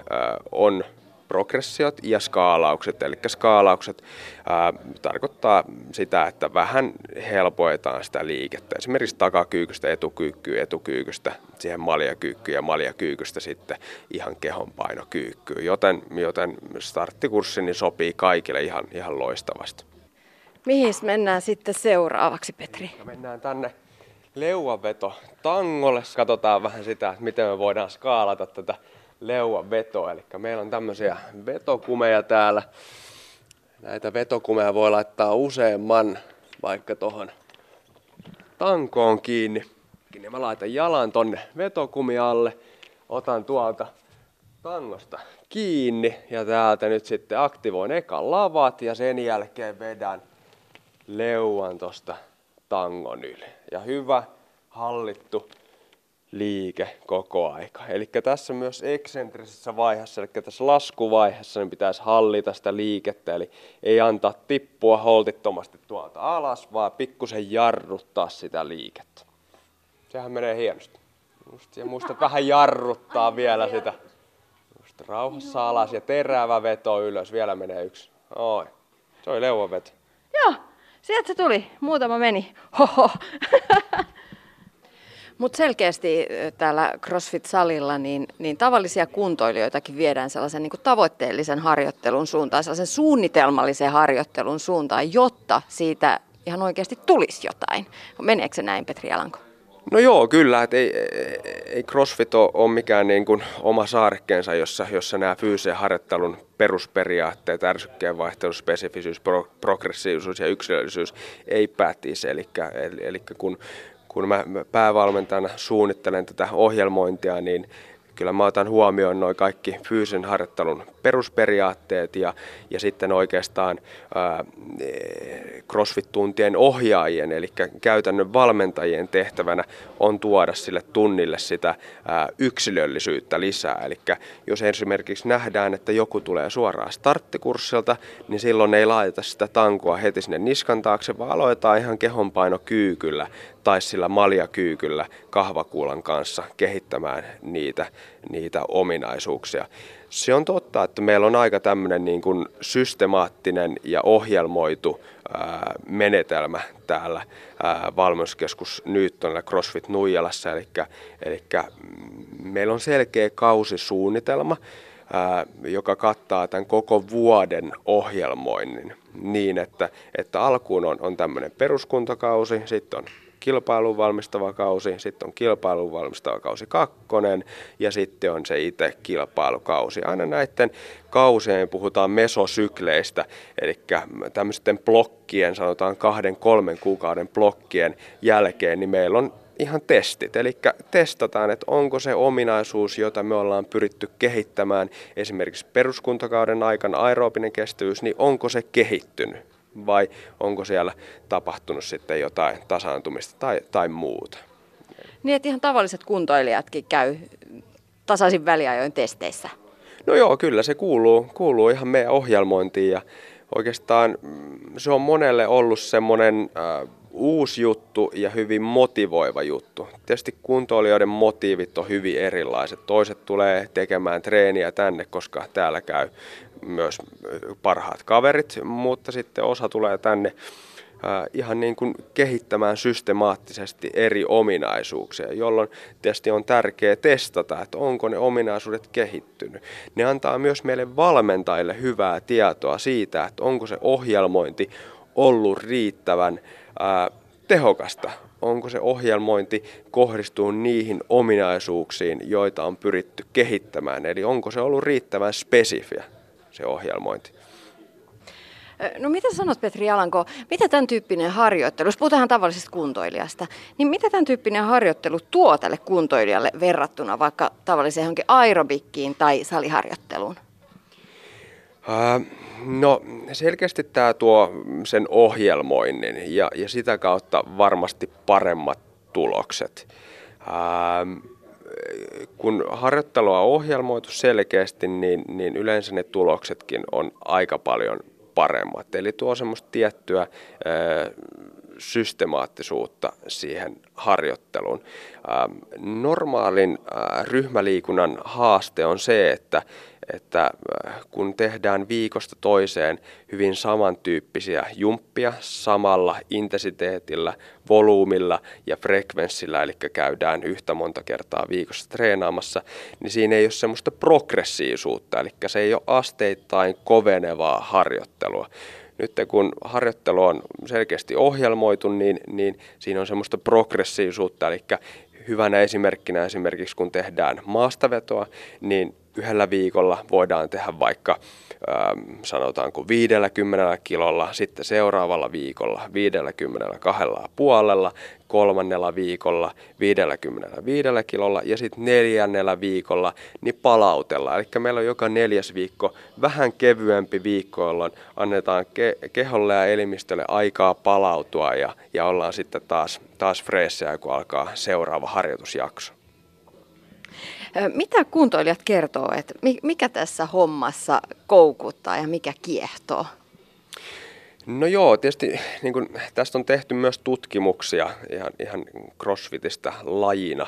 on progressiot ja skaalaukset. Eli skaalaukset ää, tarkoittaa sitä, että vähän helpoetaan sitä liikettä. Esimerkiksi takakyykystä etukyykkyyn, etukyykystä siihen maljakyykkyyn ja maljakyykystä sitten ihan kehonpainokyykkyyn. Joten, joten starttikurssini sopii kaikille ihan, ihan loistavasti. Mihin mennään sitten seuraavaksi, Petri? Ja mennään tänne leuaveto tangolle. Katsotaan vähän sitä, että miten me voidaan skaalata tätä leuan veto. Eli meillä on tämmöisiä vetokumeja täällä. Näitä vetokumeja voi laittaa useamman vaikka tuohon tankoon kiinni. Ja mä laitan jalan tonne vetokumi alle. Otan tuolta tangosta kiinni ja täältä nyt sitten aktivoin eka lavat ja sen jälkeen vedän leuan tosta tangon yli. Ja hyvä hallittu liike koko aika. Eli tässä myös eksentrisessä vaiheessa, eli tässä laskuvaiheessa, niin pitäisi hallita sitä liikettä, eli ei antaa tippua holtittomasti tuolta alas, vaan pikkusen jarruttaa sitä liikettä. Sehän menee hienosti. Just, ja muista vähän jarruttaa vielä sitä. Just rauhassa alas ja terävä veto ylös. Vielä menee yksi. Oi. Se oli leuvaveto. Joo, sieltä se tuli. Muutama meni. Hoho. Mutta selkeästi täällä CrossFit-salilla niin, niin tavallisia kuntoilijoitakin viedään sellaisen niin kuin tavoitteellisen harjoittelun suuntaan, sellaisen suunnitelmallisen harjoittelun suuntaan, jotta siitä ihan oikeasti tulisi jotain. Meneekö se näin, Petri Alanko? No joo, kyllä. Et ei, ei CrossFit ole, mikään niin kuin oma saarekkeensa, jossa, jossa nämä fyysisen harjoittelun perusperiaatteet, ärsykkeen vaihtelu, spesifisyys, pro, progressiivisuus ja yksilöllisyys ei päätisi. Eli, eli, eli kun, kun mä päävalmentajana suunnittelen tätä ohjelmointia, niin kyllä mä otan huomioon noin kaikki fyysisen harjoittelun perusperiaatteet ja, ja sitten oikeastaan ää, CrossFit-tuntien ohjaajien, eli käytännön valmentajien tehtävänä on tuoda sille tunnille sitä ää, yksilöllisyyttä lisää. Eli jos esimerkiksi nähdään, että joku tulee suoraan starttikurssilta, niin silloin ei laiteta sitä tankoa heti sinne niskan taakse, vaan aloitetaan ihan kehonpainokyykyllä tai sillä maljakyykyllä kahvakuulan kanssa kehittämään niitä, niitä ominaisuuksia. Se on totta, että meillä on aika tämmöinen niin kuin systemaattinen ja ohjelmoitu ää, menetelmä täällä ää, valmennuskeskus Newtonilla CrossFit Nuijalassa. Eli, eli meillä on selkeä kausisuunnitelma, ää, joka kattaa tämän koko vuoden ohjelmoinnin niin, että, että alkuun on, on tämmöinen peruskuntakausi, sitten on kilpailuun valmistava kausi, sitten on kilpailuun valmistava kausi kakkonen ja sitten on se itse kilpailukausi. Aina näiden kausien puhutaan mesosykleistä, eli tämmöisten blokkien, sanotaan kahden, kolmen kuukauden blokkien jälkeen, niin meillä on ihan testit. Eli testataan, että onko se ominaisuus, jota me ollaan pyritty kehittämään esimerkiksi peruskuntakauden aikana aerobinen kestävyys, niin onko se kehittynyt vai onko siellä tapahtunut sitten jotain tasaantumista tai, tai muuta. Niin, että ihan tavalliset kuntoilijatkin käy tasaisin väliajoin testeissä. No joo, kyllä se kuuluu, kuuluu ihan meidän ohjelmointiin ja oikeastaan mm, se on monelle ollut semmoinen äh, uusi juttu ja hyvin motivoiva juttu. Tietysti kuntoilijoiden motiivit on hyvin erilaiset. Toiset tulee tekemään treeniä tänne, koska täällä käy myös parhaat kaverit, mutta sitten osa tulee tänne ihan niin kuin kehittämään systemaattisesti eri ominaisuuksia, jolloin tietysti on tärkeää testata, että onko ne ominaisuudet kehittynyt. Ne antaa myös meille valmentajille hyvää tietoa siitä, että onko se ohjelmointi ollut riittävän ää, tehokasta, onko se ohjelmointi kohdistuu niihin ominaisuuksiin, joita on pyritty kehittämään, eli onko se ollut riittävän spesifiä se ohjelmointi. No mitä sanot Petri Alanko, mitä tämän tyyppinen harjoittelu, jos puhutaan tavallisesta kuntoilijasta, niin mitä tämän tyyppinen harjoittelu tuo tälle kuntoilijalle verrattuna vaikka tavalliseen johonkin aerobikkiin tai saliharjoitteluun? No selkeästi tämä tuo sen ohjelmoinnin ja, ja sitä kautta varmasti paremmat tulokset. Uh, kun harjoittelua on ohjelmoitu selkeästi, niin, niin yleensä ne tuloksetkin on aika paljon paremmat. Eli tuo semmoista tiettyä systemaattisuutta siihen harjoitteluun. Normaalin ryhmäliikunnan haaste on se, että että äh, kun tehdään viikosta toiseen hyvin samantyyppisiä jumppia samalla intensiteetillä, volyymilla ja frekvenssillä, eli käydään yhtä monta kertaa viikossa treenaamassa, niin siinä ei ole semmoista progressiivisuutta, eli se ei ole asteittain kovenevaa harjoittelua. Nyt kun harjoittelu on selkeästi ohjelmoitu, niin, niin siinä on semmoista progressiivisuutta, eli hyvänä esimerkkinä esimerkiksi kun tehdään maastavetoa, niin yhdellä viikolla voidaan tehdä vaikka ähm, sanotaanko 50 kilolla, sitten seuraavalla viikolla 52 puolella, kolmannella viikolla 55 kilolla ja sitten neljännellä viikolla niin palautellaan. Eli meillä on joka neljäs viikko vähän kevyempi viikko, jolloin annetaan ke- keholle ja elimistölle aikaa palautua ja, ja ollaan sitten taas, taas freessejä, kun alkaa seuraava harjoitusjakso. Mitä kuntoilijat kertoo, että mikä tässä hommassa koukuttaa ja mikä kiehtoo? No joo, tietysti niin kun, tästä on tehty myös tutkimuksia ihan, ihan crossfitistä lajina,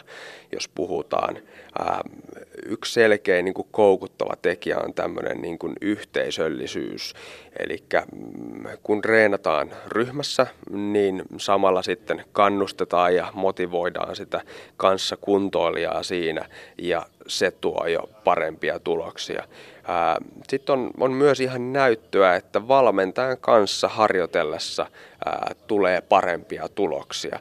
jos puhutaan. Ää, yksi selkeä niin kuin koukuttava tekijä on tämmöinen niin kuin yhteisöllisyys. Eli mm, kun reenataan ryhmässä, niin samalla sitten kannustetaan ja motivoidaan sitä kanssa kuntoilijaa siinä ja se tuo jo parempia tuloksia. Sitten on, on myös ihan näyttöä, että valmentajan kanssa harjoitellessa tulee parempia tuloksia.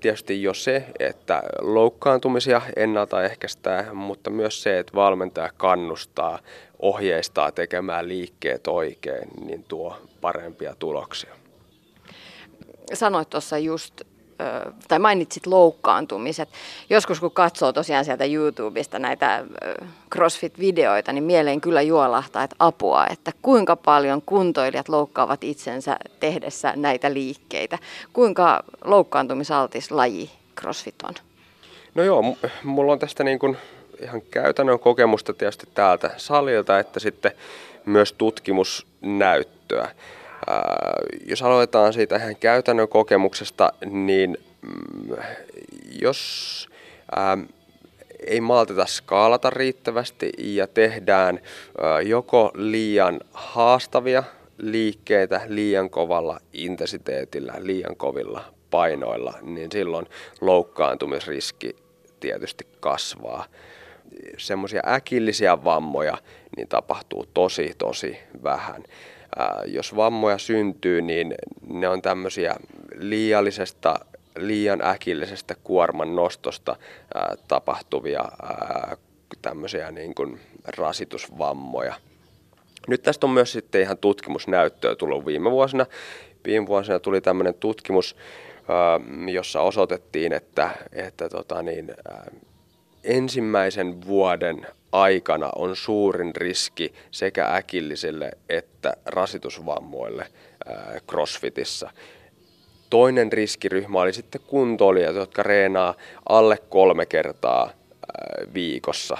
Tietysti jo se, että loukkaantumisia ennaltaehkäistään, mutta myös se, että valmentaja kannustaa, ohjeistaa tekemään liikkeet oikein, niin tuo parempia tuloksia. Sanoit tuossa just tai mainitsit loukkaantumiset. Joskus kun katsoo tosiaan sieltä YouTubesta näitä CrossFit-videoita, niin mieleen kyllä juolahtaa, että apua, että kuinka paljon kuntoilijat loukkaavat itsensä tehdessä näitä liikkeitä. Kuinka loukkaantumisaltis laji CrossFit on? No joo, mulla on tästä niin kuin ihan käytännön kokemusta tietysti täältä salilta, että sitten myös tutkimusnäyttöä. Jos aloitetaan siitä ihan käytännön kokemuksesta, niin mm, jos ei malteta skaalata riittävästi ja tehdään joko liian haastavia liikkeitä liian kovalla intensiteetillä, liian kovilla painoilla, niin silloin loukkaantumisriski tietysti kasvaa. Semmoisia äkillisiä vammoja niin tapahtuu tosi tosi vähän jos vammoja syntyy, niin ne on tämmöisiä liiallisesta, liian äkillisestä kuorman nostosta tapahtuvia tämmöisiä niin kuin rasitusvammoja. Nyt tästä on myös sitten ihan tutkimusnäyttöä tullut viime vuosina. Viime vuosina tuli tämmöinen tutkimus, jossa osoitettiin, että, että tota niin, ensimmäisen vuoden aikana on suurin riski sekä äkillisille että rasitusvammoille crossfitissa. Toinen riskiryhmä oli sitten kuntoilijat, jotka reenaa alle kolme kertaa viikossa.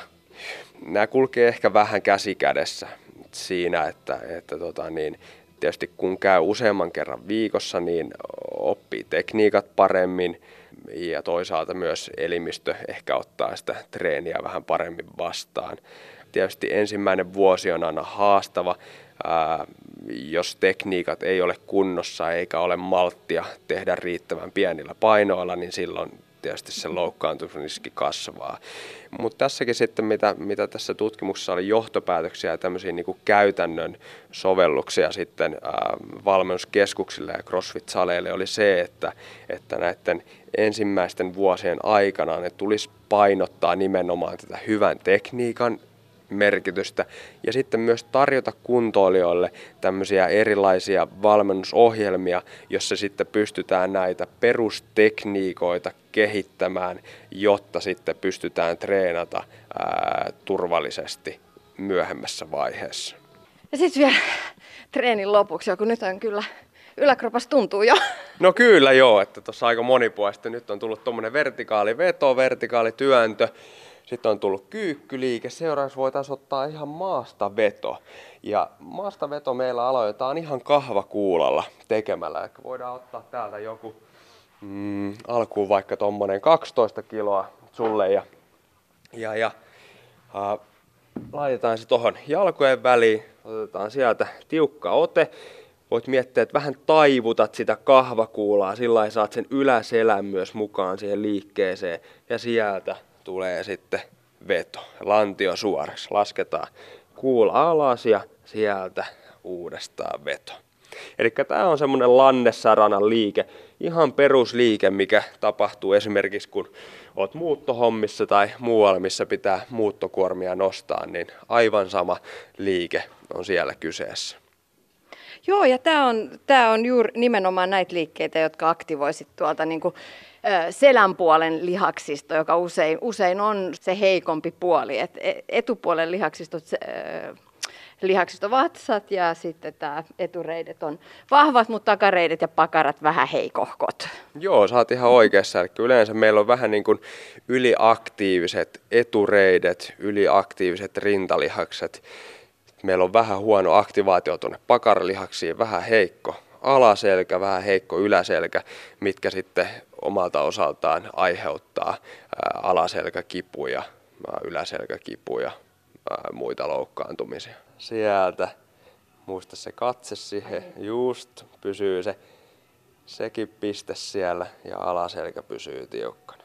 Nämä kulkee ehkä vähän käsi kädessä siinä, että, että tota niin, tietysti kun käy useamman kerran viikossa, niin oppii tekniikat paremmin – ja toisaalta myös elimistö ehkä ottaa sitä treeniä vähän paremmin vastaan. Tietysti ensimmäinen vuosi on aina haastava, jos tekniikat ei ole kunnossa eikä ole malttia tehdä riittävän pienillä painoilla, niin silloin tietysti se loukkaantumisriski kasvaa. Mutta tässäkin sitten, mitä, mitä tässä tutkimuksessa oli johtopäätöksiä ja tämmöisiä niin kuin käytännön sovelluksia sitten ää, valmennuskeskuksille ja CrossFit-saleille, oli se, että, että näiden ensimmäisten vuosien aikana ne tulisi painottaa nimenomaan tätä hyvän tekniikan merkitystä ja sitten myös tarjota kuntoilijoille tämmöisiä erilaisia valmennusohjelmia, jossa sitten pystytään näitä perustekniikoita kehittämään, jotta sitten pystytään treenata ää, turvallisesti myöhemmässä vaiheessa. Ja sitten vielä treenin lopuksi, kun nyt on kyllä yläkropas tuntuu jo. No kyllä joo, että tuossa aika monipuolista. Nyt on tullut tuommoinen vertikaali veto, vertikaali työntö sitten on tullut kyykkyliike, seuraavaksi voitaisiin ottaa ihan maasta veto. Ja maasta veto meillä aloitetaan ihan kahvakuulalla tekemällä. Eli voidaan ottaa täältä joku mm, alkuun vaikka tuommoinen 12 kiloa sulle ja, ja, ja äh, laitetaan se tuohon jalkojen väliin, otetaan sieltä tiukka ote. Voit miettiä, että vähän taivutat sitä kahvakuulaa, sillä saat sen yläselän myös mukaan siihen liikkeeseen ja sieltä tulee sitten veto. Lantio suoraksi. Lasketaan kuula alas ja sieltä uudestaan veto. Eli tämä on semmoinen lannessaranan liike, ihan perusliike, mikä tapahtuu esimerkiksi kun oot muuttohommissa tai muualla, missä pitää muuttokuormia nostaa, niin aivan sama liike on siellä kyseessä. Joo, ja tämä on, tää on juuri nimenomaan näitä liikkeitä, jotka aktivoisit tuolta niin kuin selän puolen lihaksisto, joka usein, usein on se heikompi puoli. Et e, etupuolen lihaksistot, lihaksisto vatsat ja sitten tämä etureidet on vahvat, mutta takareidet ja pakarat vähän heikohkot. Joo, sä oot ihan oikeassa. Eli yleensä meillä on vähän niin kuin yliaktiiviset etureidet, yliaktiiviset rintalihakset. Meillä on vähän huono aktivaatio tuonne pakaralihaksiin, vähän heikko alaselkä, vähän heikko yläselkä, mitkä sitten omalta osaltaan aiheuttaa alaselkäkipuja, yläselkäkipuja, muita loukkaantumisia. Sieltä, muista se katse siihen, just pysyy se, sekin piste siellä ja alaselkä pysyy tiukkana.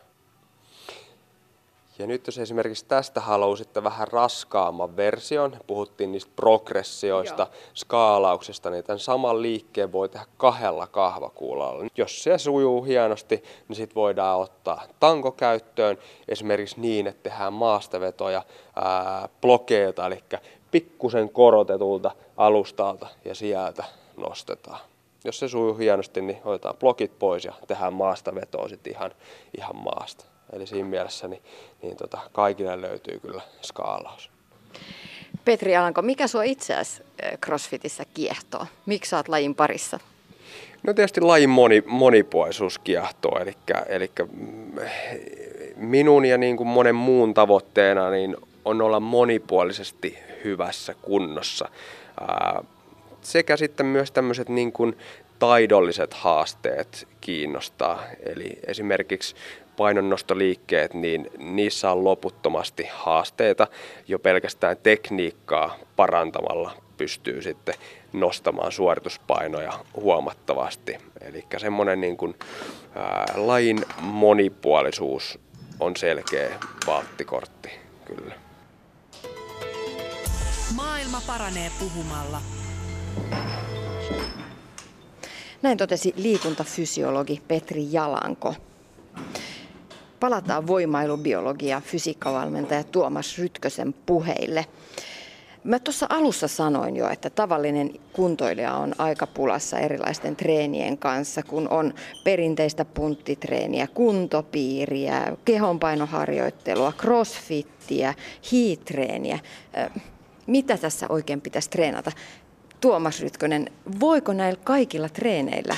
Ja nyt jos esimerkiksi tästä haluaisitte vähän raskaamman version, puhuttiin niistä progressioista, Joo. skaalauksesta, niin tämän saman liikkeen voi tehdä kahdella kahvakuulalla. Jos se sujuu hienosti, niin sitten voidaan ottaa tanko käyttöön esimerkiksi niin, että tehdään maastavetoja ää, blokeilta, eli pikkusen korotetulta alustalta ja sieltä nostetaan. Jos se sujuu hienosti, niin otetaan blokit pois ja tehdään maastavetoa sitten ihan, ihan maasta. Eli siinä mielessä niin, niin tota, kaikille löytyy kyllä skaalaus. Petri Alanko, mikä sua itse asiassa CrossFitissä kiehtoo? Miksi sä oot lajin parissa? No tietysti lajin moni, monipuolisuus kiehtoo, eli, eli mm, minun ja niin kuin monen muun tavoitteena niin on olla monipuolisesti hyvässä kunnossa. sekä sitten myös tämmöiset niin kuin taidolliset haasteet kiinnostaa. Eli esimerkiksi painonnostoliikkeet, niin niissä on loputtomasti haasteita. Jo pelkästään tekniikkaa parantamalla pystyy sitten nostamaan suorituspainoja huomattavasti. Eli semmoinen niin kuin, ää, lajin monipuolisuus on selkeä valttikortti kyllä. Maailma paranee puhumalla. Näin totesi liikuntafysiologi Petri Jalanko. Palataan voimailubiologia fysiikkavalmentaja Tuomas Rytkösen puheille. Mä tuossa alussa sanoin jo, että tavallinen kuntoilija on aika pulassa erilaisten treenien kanssa, kun on perinteistä punttitreeniä, kuntopiiriä, kehonpainoharjoittelua, crossfittiä, hiitreeniä. Mitä tässä oikein pitäisi treenata? Tuomas Rytkönen, voiko näillä kaikilla treeneillä,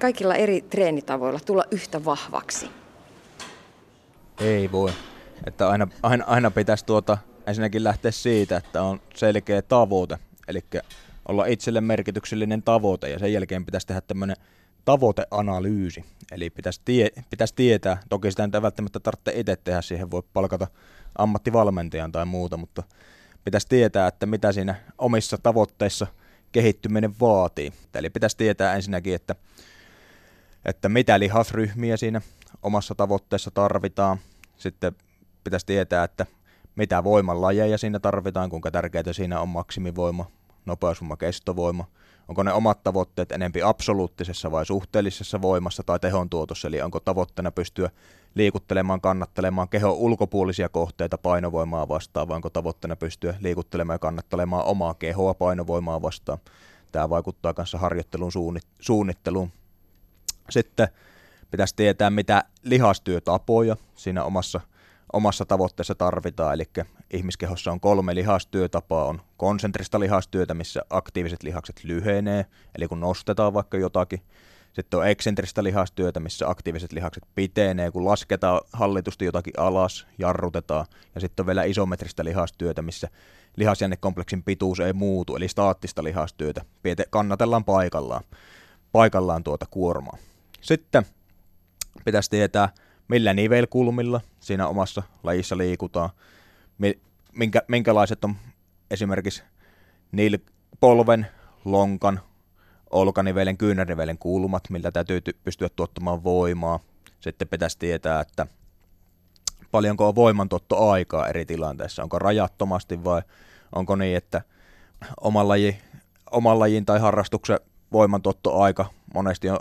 kaikilla eri treenitavoilla tulla yhtä vahvaksi? Ei voi. Että aina, aina, aina pitäisi tuota, ensinnäkin lähteä siitä, että on selkeä tavoite. Eli olla itselle merkityksellinen tavoite ja sen jälkeen pitäisi tehdä tämmöinen tavoiteanalyysi. Eli pitäisi, tie, pitäisi tietää, toki sitä ei välttämättä tarvitse itse tehdä, siihen voi palkata ammattivalmentajan tai muuta, mutta pitäisi tietää, että mitä siinä omissa tavoitteissa kehittyminen vaatii. Eli pitäisi tietää ensinnäkin, että, että mitä lihasryhmiä siinä omassa tavoitteessa tarvitaan. Sitten pitäisi tietää, että mitä voimalajeja siinä tarvitaan, kuinka tärkeää siinä on maksimivoima, nopeusvoima, kestovoima. Onko ne omat tavoitteet enempi absoluuttisessa vai suhteellisessa voimassa tai tehon tuotossa, eli onko tavoitteena pystyä liikuttelemaan, kannattelemaan kehon ulkopuolisia kohteita painovoimaa vastaan, vai onko tavoitteena pystyä liikuttelemaan ja kannattelemaan omaa kehoa painovoimaa vastaan. Tämä vaikuttaa kanssa harjoittelun suunnitteluun. Sitten pitäisi tietää, mitä lihastyötapoja siinä omassa, omassa tavoitteessa tarvitaan. Eli ihmiskehossa on kolme lihastyötapaa. On konsentrista lihastyötä, missä aktiiviset lihakset lyhenee, eli kun nostetaan vaikka jotakin. Sitten on eksentristä lihastyötä, missä aktiiviset lihakset pitenee, kun lasketaan hallitusti jotakin alas, jarrutetaan. Ja sitten on vielä isometristä lihastyötä, missä lihasjännekompleksin pituus ei muutu, eli staattista lihastyötä. Kannatellaan paikallaan, paikallaan tuota kuormaa. Sitten pitäisi tietää, millä nivelkulmilla siinä omassa lajissa liikutaan, minkä, minkälaiset on esimerkiksi niil, polven, lonkan, olkanivelen, kyynärnivelen kulmat, millä täytyy pystyä tuottamaan voimaa. Sitten pitäisi tietää, että paljonko on voimantuottoaikaa eri tilanteissa. Onko rajattomasti vai onko niin, että oman, laji, oman lajin tai harrastuksen voimantuottoaika monesti on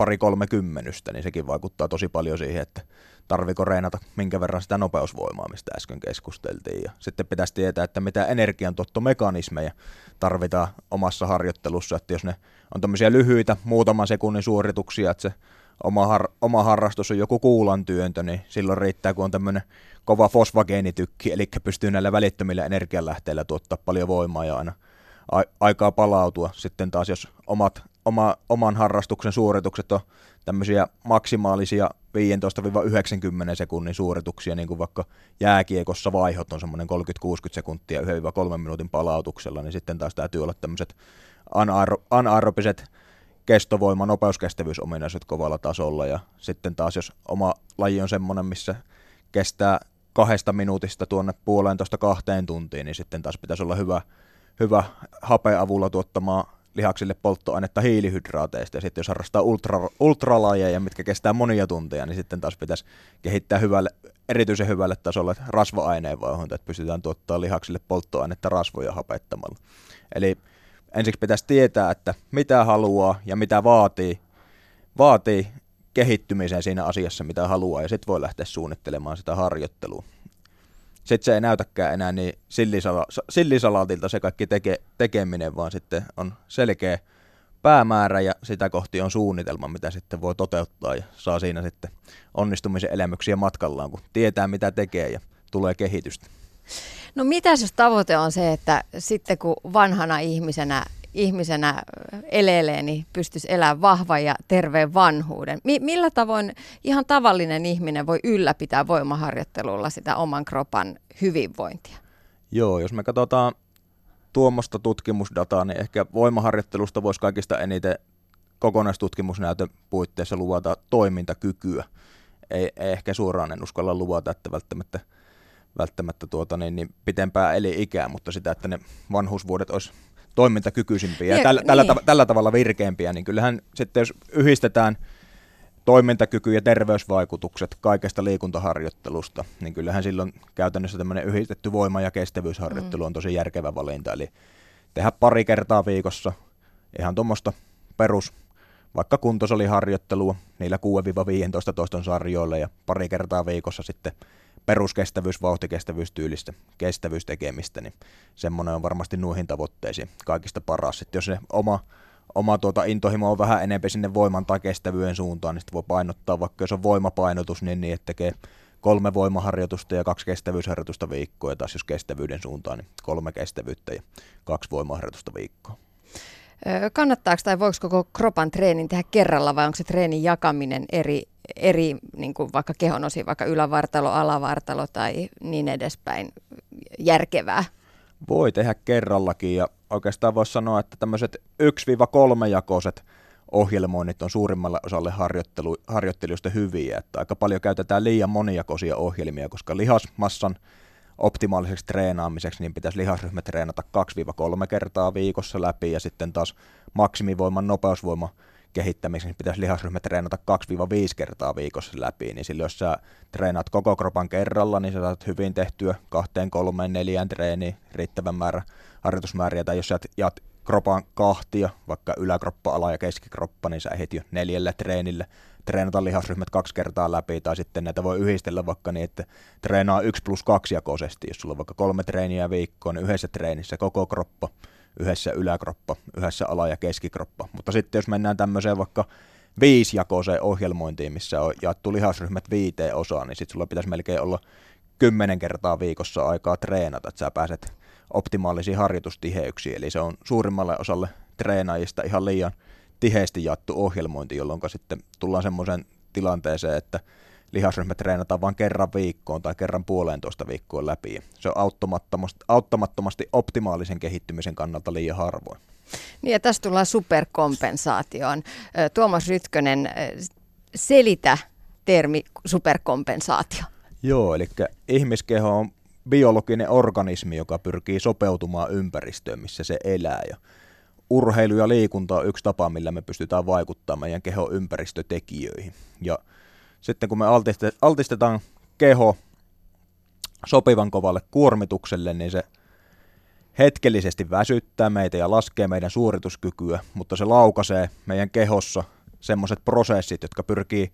pari kolme kymmenystä, niin sekin vaikuttaa tosi paljon siihen, että tarviko reenata minkä verran sitä nopeusvoimaa, mistä äsken keskusteltiin. Ja sitten pitäisi tietää, että mitä energiantuottomekanismeja tarvitaan omassa harjoittelussa, että jos ne on tämmöisiä lyhyitä muutaman sekunnin suorituksia, että se oma, har- oma harrastus on joku kuulan työntö, niin silloin riittää, kun on tämmöinen kova fosfageenitykki, eli pystyy näillä välittömillä energianlähteillä tuottaa paljon voimaa ja aina aikaa palautua. Sitten taas jos omat oma, oman harrastuksen suoritukset on tämmöisiä maksimaalisia 15-90 sekunnin suorituksia, niin kuin vaikka jääkiekossa vaihot on semmoinen 30-60 sekuntia 1-3 minuutin palautuksella, niin sitten taas täytyy olla tämmöiset anaerobiset kestovoima, nopeuskestävyysominaisuudet kovalla tasolla. Ja sitten taas jos oma laji on semmoinen, missä kestää kahdesta minuutista tuonne puolentoista kahteen tuntiin, niin sitten taas pitäisi olla hyvä, hyvä hapeavulla tuottamaa lihaksille polttoainetta hiilihydraateista. Ja sitten jos harrastaa ultra, ultralajeja, mitkä kestää monia tunteja, niin sitten taas pitäisi kehittää hyvälle, erityisen hyvälle tasolle rasva-aineenvaihdunta, että pystytään tuottaa lihaksille polttoainetta rasvoja hapettamalla. Eli ensiksi pitäisi tietää, että mitä haluaa ja mitä vaatii, vaatii kehittymiseen siinä asiassa, mitä haluaa, ja sitten voi lähteä suunnittelemaan sitä harjoittelua. Sitten se ei näytäkään enää niin sillisala- sillisalaatilta se kaikki teke- tekeminen, vaan sitten on selkeä päämäärä ja sitä kohti on suunnitelma, mitä sitten voi toteuttaa ja saa siinä sitten onnistumisen elämyksiä matkallaan, kun tietää mitä tekee ja tulee kehitystä. No mitä jos tavoite on se, että sitten kun vanhana ihmisenä ihmisenä elelee, niin pystyisi elämään vahvan ja terveen vanhuuden. Mi- millä tavoin ihan tavallinen ihminen voi ylläpitää voimaharjoittelulla sitä oman kropan hyvinvointia? Joo, jos me katsotaan tuommoista tutkimusdataa, niin ehkä voimaharjoittelusta voisi kaikista eniten kokonaistutkimusnäytön puitteissa luvata toimintakykyä. Ei, ei ehkä suoraan en uskalla luvata, että välttämättä, välttämättä tuota, niin, niin pitempää eli-ikää, mutta sitä, että ne vanhuusvuodet olisi toimintakykyisimpiä ja, tällä, niin. tällä, tällä tavalla virkeämpiä, niin kyllähän sitten jos yhdistetään toimintakyky ja terveysvaikutukset kaikesta liikuntaharjoittelusta, niin kyllähän silloin käytännössä tämmöinen yhdistetty voima- ja kestävyysharjoittelu mm. on tosi järkevä valinta. Eli tehdä pari kertaa viikossa ihan tuommoista perus, vaikka kuntosaliharjoittelua niillä 6-15 toiston sarjoilla ja pari kertaa viikossa sitten peruskestävyys, vauhtikestävyystyylistä kestävyystekemistä, niin semmoinen on varmasti nuihin tavoitteisiin kaikista paras. Sitten jos se oma, oma tuota intohimo on vähän enemmän sinne voiman tai kestävyyden suuntaan, niin sitten voi painottaa, vaikka jos on voimapainotus, niin, niin että tekee kolme voimaharjoitusta ja kaksi kestävyysharjoitusta viikkoa, ja taas jos kestävyyden suuntaan, niin kolme kestävyyttä ja kaksi voimaharjoitusta viikkoa. Kannattaako tai voiko koko kropan treenin tehdä kerralla vai onko se treenin jakaminen eri, eri niin kuin vaikka kehonosi, vaikka ylävartalo, alavartalo tai niin edespäin järkevää? Voi tehdä kerrallakin ja oikeastaan voisi sanoa, että tämmöiset 1-3 jakoiset ohjelmoinnit on suurimmalle osalle harjoittelu, harjoittelijoista hyviä, että aika paljon käytetään liian monijakoisia ohjelmia, koska lihasmassan optimaaliseksi treenaamiseksi, niin pitäisi lihasryhmä treenata 2-3 kertaa viikossa läpi ja sitten taas maksimivoiman nopeusvoima kehittämiseksi pitäisi lihasryhmä treenata 2-5 kertaa viikossa läpi, niin silloin jos sä treenaat koko kropan kerralla, niin sä saat hyvin tehtyä kahteen, kolmeen, neljään treeniin riittävän määrä harjoitusmääriä, tai jos sä jaat kropan kahtia, vaikka yläkroppa, ala- ja keskikroppa, niin sä ehdit jo neljällä treenillä treenata lihasryhmät kaksi kertaa läpi, tai sitten näitä voi yhdistellä vaikka niin, että treenaa 1 plus 2 jakoisesti, jos sulla on vaikka kolme treeniä viikkoon, niin yhdessä treenissä koko kroppa, yhdessä yläkroppa, yhdessä ala- ja keskikroppa. Mutta sitten jos mennään tämmöiseen vaikka viisijakoiseen ohjelmointiin, missä on jaettu lihasryhmät viiteen osaan, niin sitten sulla pitäisi melkein olla kymmenen kertaa viikossa aikaa treenata, että sä pääset optimaalisiin harjoitustiheyksiin, eli se on suurimmalle osalle treenaajista ihan liian tiheesti jaettu ohjelmointi, jolloin sitten tullaan semmoiseen tilanteeseen, että lihasryhmät treenataan vain kerran viikkoon tai kerran puolentoista viikkoon läpi. Se on auttamattomasti, auttamattomasti optimaalisen kehittymisen kannalta liian harvoin. Niin ja tässä tullaan superkompensaatioon. Tuomas Rytkönen, selitä termi superkompensaatio. Joo, eli ihmiskeho on biologinen organismi, joka pyrkii sopeutumaan ympäristöön, missä se elää. Ja urheilu ja liikunta on yksi tapa, millä me pystytään vaikuttamaan meidän kehon ympäristötekijöihin. Ja sitten kun me altistetaan keho sopivan kovalle kuormitukselle, niin se hetkellisesti väsyttää meitä ja laskee meidän suorituskykyä, mutta se laukaisee meidän kehossa semmoiset prosessit, jotka pyrkii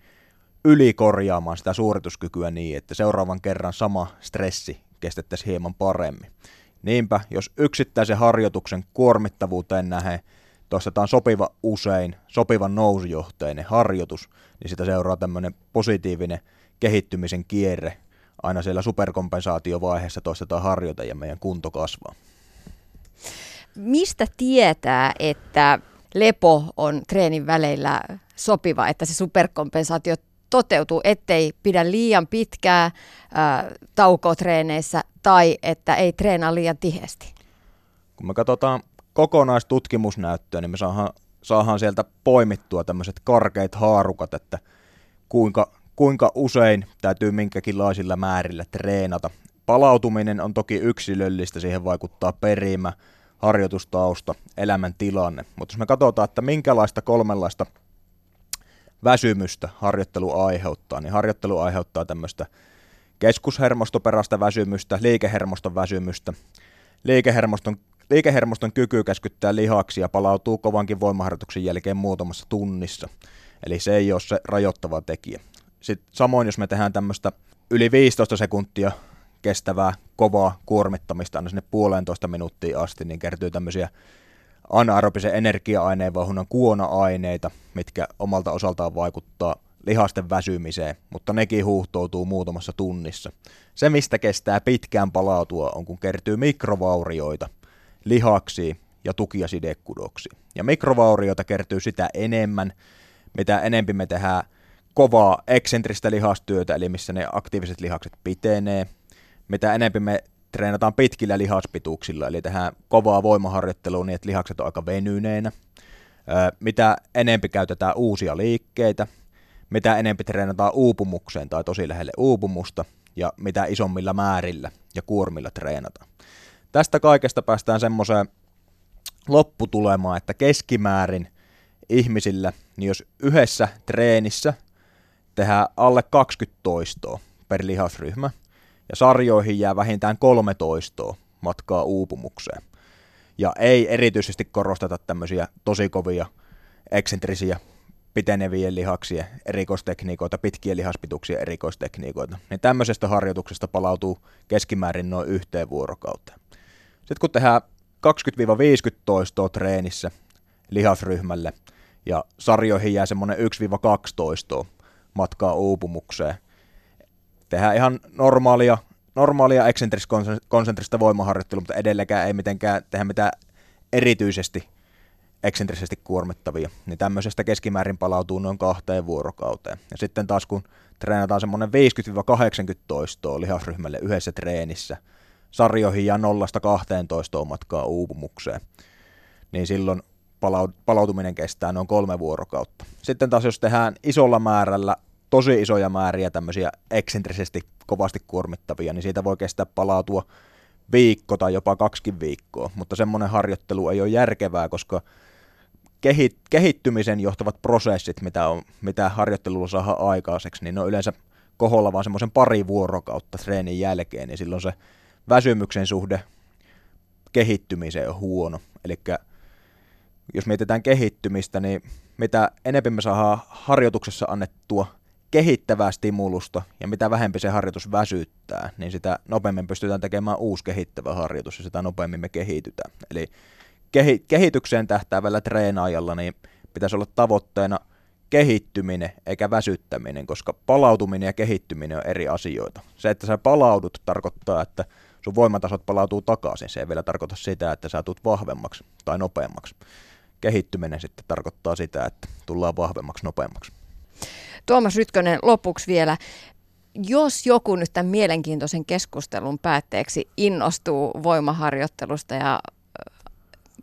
ylikorjaamaan sitä suorituskykyä niin, että seuraavan kerran sama stressi kestettäisiin hieman paremmin. Niinpä, jos yksittäisen harjoituksen kuormittavuuteen nähden toistetaan sopiva usein, sopivan nousujohteinen harjoitus, niin sitä seuraa tämmöinen positiivinen kehittymisen kierre. Aina siellä superkompensaatiovaiheessa toistetaan harjoite ja meidän kunto kasvaa. Mistä tietää, että lepo on treenin väleillä sopiva, että se superkompensaatio toteutuu, ettei pidä liian pitkää äh, taukoa treeneissä tai että ei treenaa liian tiheesti? Kun me katsotaan kokonaistutkimusnäyttöä, niin me saadaan saadaan sieltä poimittua tämmöiset karkeat haarukat, että kuinka, kuinka usein täytyy minkäkinlaisilla määrillä treenata. Palautuminen on toki yksilöllistä, siihen vaikuttaa perimä, harjoitustausta, elämäntilanne. Mutta jos me katsotaan, että minkälaista kolmenlaista väsymystä harjoittelu aiheuttaa, niin harjoittelu aiheuttaa tämmöistä keskushermostoperäistä väsymystä, liikehermoston väsymystä. Liikehermoston, liikehermoston kyky käskyttää lihaksia palautuu kovankin voimaharjoituksen jälkeen muutamassa tunnissa. Eli se ei ole se rajoittava tekijä. Sitten samoin, jos me tehdään tämmöistä yli 15 sekuntia kestävää kovaa kuormittamista aina sinne puolentoista minuuttia asti, niin kertyy tämmöisiä anaerobisen energia-aineen vauhunnan kuona-aineita, mitkä omalta osaltaan vaikuttaa lihasten väsymiseen, mutta nekin huuhtoutuu muutamassa tunnissa. Se, mistä kestää pitkään palautua, on kun kertyy mikrovaurioita lihaksiin ja tuki- ja sidekudoksiin. Ja mikrovaurioita kertyy sitä enemmän, mitä enempi me tehdään kovaa eksentristä lihastyötä, eli missä ne aktiiviset lihakset pitenee, mitä enempi me treenataan pitkillä lihaspituuksilla, eli tehdään kovaa voimaharjoittelua niin, että lihakset on aika venyneenä. Mitä enempi käytetään uusia liikkeitä, mitä enempi treenataan uupumukseen tai tosi lähelle uupumusta, ja mitä isommilla määrillä ja kuormilla treenataan. Tästä kaikesta päästään semmoiseen lopputulemaan, että keskimäärin ihmisillä, niin jos yhdessä treenissä tehdään alle 20 toistoa per lihasryhmä, ja sarjoihin jää vähintään kolme toistoa matkaa uupumukseen. Ja ei erityisesti korosteta tämmöisiä tosi kovia eksentrisiä pitenevien lihaksien erikoistekniikoita, pitkien lihaspituksien erikoistekniikoita, niin tämmöisestä harjoituksesta palautuu keskimäärin noin yhteen vuorokauteen. Sitten kun tehdään 20-50 toistoa treenissä lihasryhmälle ja sarjoihin jää semmoinen 1-2 toistoa matkaa uupumukseen, tehdään ihan normaalia, normaalia eksentrisk-konsentrista voimaharjoittelua, mutta edelleenkään ei mitenkään tehdä mitään erityisesti eksentrisesti kuormittavia, niin tämmöisestä keskimäärin palautuu noin kahteen vuorokauteen. Ja sitten taas kun treenataan semmoinen 50-80 toistoa lihasryhmälle yhdessä treenissä, sarjoihin ja 0-12 matkaa uupumukseen, niin silloin palautuminen kestää noin kolme vuorokautta. Sitten taas jos tehdään isolla määrällä tosi isoja määriä tämmöisiä eksentrisesti kovasti kuormittavia, niin siitä voi kestää palautua viikko tai jopa kaksikin viikkoa, mutta semmoinen harjoittelu ei ole järkevää, koska kehit, kehittymisen johtavat prosessit, mitä, on, mitä harjoittelulla saa aikaiseksi, niin ne on yleensä koholla vaan semmoisen pari vuorokautta treenin jälkeen, niin silloin se väsymyksen suhde kehittymiseen on huono. Eli jos mietitään kehittymistä, niin mitä enemmän me saadaan harjoituksessa annettua kehittävää stimulusta ja mitä vähempi se harjoitus väsyttää, niin sitä nopeammin pystytään tekemään uusi kehittävä harjoitus ja sitä nopeammin me kehitytään. Eli kehi- kehitykseen tähtäävällä treenaajalla niin pitäisi olla tavoitteena kehittyminen eikä väsyttäminen, koska palautuminen ja kehittyminen on eri asioita. Se, että sä palaudut, tarkoittaa, että sun voimatasot palautuu takaisin. Se ei vielä tarkoita sitä, että sä tulet vahvemmaksi tai nopeammaksi. Kehittyminen sitten tarkoittaa sitä, että tullaan vahvemmaksi, nopeammaksi. Tuomas Rytkönen, lopuksi vielä. Jos joku nyt tämän mielenkiintoisen keskustelun päätteeksi innostuu voimaharjoittelusta ja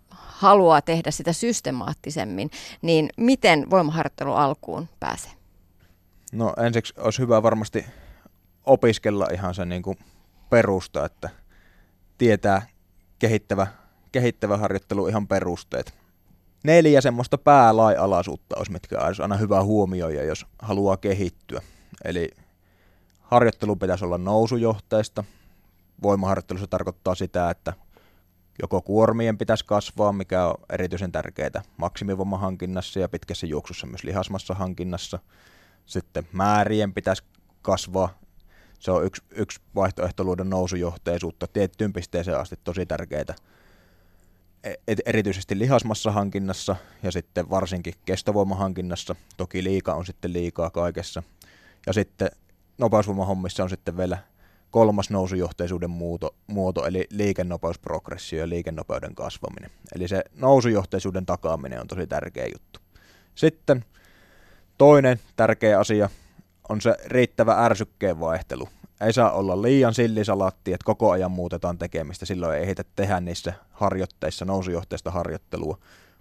haluaa tehdä sitä systemaattisemmin, niin miten voimaharjoittelu alkuun pääsee? No ensiksi olisi hyvä varmasti opiskella ihan se niin kuin perusta, että tietää kehittävä, kehittävä harjoittelu ihan perusteet neljä semmoista päälainalaisuutta olisi, mitkä olisi aina hyvä huomioida, jos haluaa kehittyä. Eli harjoittelu pitäisi olla nousujohteista. Voimaharjoittelussa tarkoittaa sitä, että joko kuormien pitäisi kasvaa, mikä on erityisen tärkeää maksimivoimahankinnassa ja pitkässä juoksussa myös lihasmassa hankinnassa. Sitten määrien pitäisi kasvaa. Se on yksi, yksi vaihtoehto luoda nousujohteisuutta tiettyyn pisteeseen asti tosi tärkeää erityisesti lihasmassahankinnassa ja sitten varsinkin kestovoimahankinnassa. Toki liika on sitten liikaa kaikessa. Ja sitten nopeusvoimahommissa on sitten vielä kolmas nousujohteisuuden muoto, muoto eli liikennopeusprogressio ja liikennopeuden kasvaminen. Eli se nousujohteisuuden takaaminen on tosi tärkeä juttu. Sitten toinen tärkeä asia on se riittävä ärsykkeen vaihtelu ei saa olla liian sillisalaatti, että koko ajan muutetaan tekemistä, silloin ei heitä tehdä niissä harjoitteissa nousujohteista harjoittelua.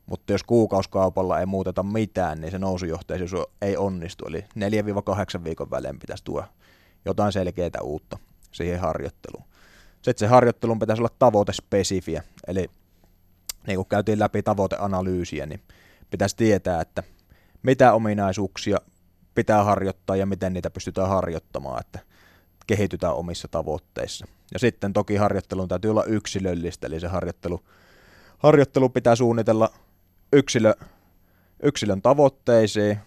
Mutta jos kuukauskaupalla ei muuteta mitään, niin se nousujohteisuus ei onnistu. Eli 4-8 viikon välein pitäisi tuoda jotain selkeää uutta siihen harjoitteluun. Sitten se harjoittelun pitäisi olla tavoitespesifiä, eli niin kuin käytiin läpi tavoiteanalyysiä, niin pitäisi tietää, että mitä ominaisuuksia pitää harjoittaa ja miten niitä pystytään harjoittamaan, että kehitytään omissa tavoitteissa. Ja sitten toki harjoittelun täytyy olla yksilöllistä, eli se harjoittelu, harjoittelu pitää suunnitella yksilö, yksilön tavoitteisiin,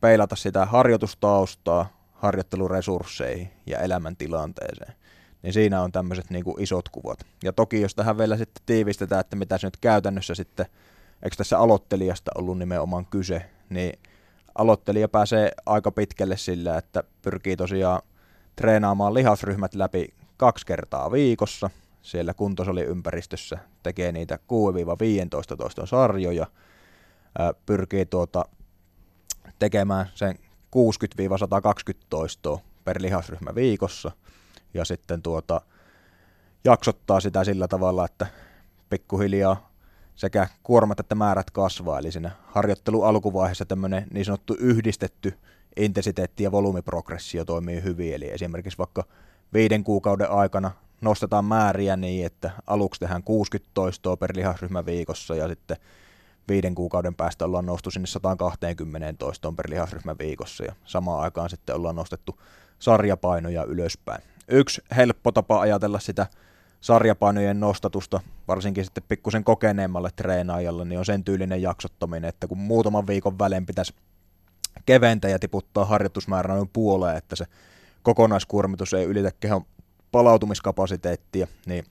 peilata sitä harjoitustaustaa harjoitteluresursseihin ja elämäntilanteeseen. Niin siinä on tämmöiset niin isot kuvat. Ja toki jos tähän vielä sitten tiivistetään, että mitä se nyt käytännössä sitten, eikö tässä aloittelijasta ollut nimenomaan kyse, niin aloittelija pääsee aika pitkälle sillä, että pyrkii tosiaan treenaamaan lihasryhmät läpi kaksi kertaa viikossa. Siellä kuntosaliympäristössä tekee niitä 6-15 toiston sarjoja. Pyrkii tuota, tekemään sen 60-120 toistoa per lihasryhmä viikossa. Ja sitten tuota, jaksottaa sitä sillä tavalla, että pikkuhiljaa sekä kuormat että määrät kasvaa. Eli siinä harjoittelu alkuvaiheessa tämmöinen niin sanottu yhdistetty intensiteetti- ja volyymiprogressio toimii hyvin. Eli esimerkiksi vaikka viiden kuukauden aikana nostetaan määriä niin, että aluksi tehdään 60 toistoa per lihasryhmä viikossa ja sitten viiden kuukauden päästä ollaan noustu sinne 120 toistoon per lihasryhmä viikossa ja samaan aikaan sitten ollaan nostettu sarjapainoja ylöspäin. Yksi helppo tapa ajatella sitä sarjapainojen nostatusta, varsinkin sitten pikkusen kokeneemmalle treenaajalle, niin on sen tyylinen jaksottaminen, että kun muutaman viikon välein pitäisi keventää ja tiputtaa harjoitusmäärä noin puoleen, että se kokonaiskuormitus ei ylitä kehon palautumiskapasiteettia, niin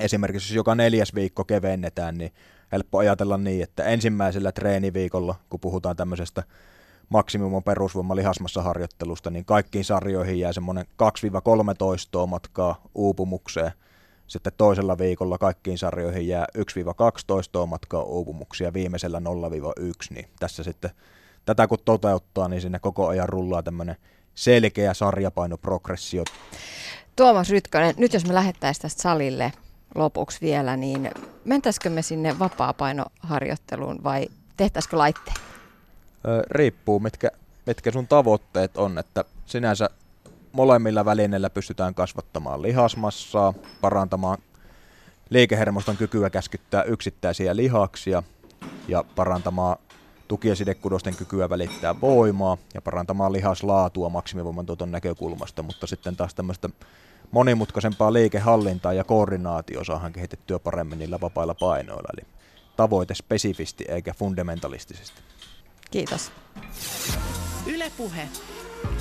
esimerkiksi jos joka neljäs viikko kevennetään, niin helppo ajatella niin, että ensimmäisellä treeniviikolla, kun puhutaan tämmöisestä maksimum perusvoima lihasmassa harjoittelusta, niin kaikkiin sarjoihin jää semmoinen 2-13 matkaa uupumukseen. Sitten toisella viikolla kaikkiin sarjoihin jää 1-12 matkaa uupumuksia, viimeisellä 0-1, niin tässä sitten tätä kun toteuttaa, niin sinne koko ajan rullaa tämmöinen selkeä sarjapainoprogressio. Tuomas Rytkönen, nyt jos me lähettäisiin tästä salille lopuksi vielä, niin mentäisikö me sinne vapaa-painoharjoitteluun vai tehtäisikö laitteen? riippuu, mitkä, mitkä sun tavoitteet on, että sinänsä molemmilla välineillä pystytään kasvattamaan lihasmassaa, parantamaan liikehermoston kykyä käskyttää yksittäisiä lihaksia ja parantamaan tuki- ja sidekudosten kykyä välittää voimaa ja parantamaan lihaslaatua maksimivoiman tuoton näkökulmasta, mutta sitten taas tämmöistä monimutkaisempaa liikehallintaa ja koordinaatio saadaan kehitettyä paremmin niillä vapailla painoilla, eli tavoite spesifisti eikä fundamentalistisesti. Kiitos. Ylepuhe.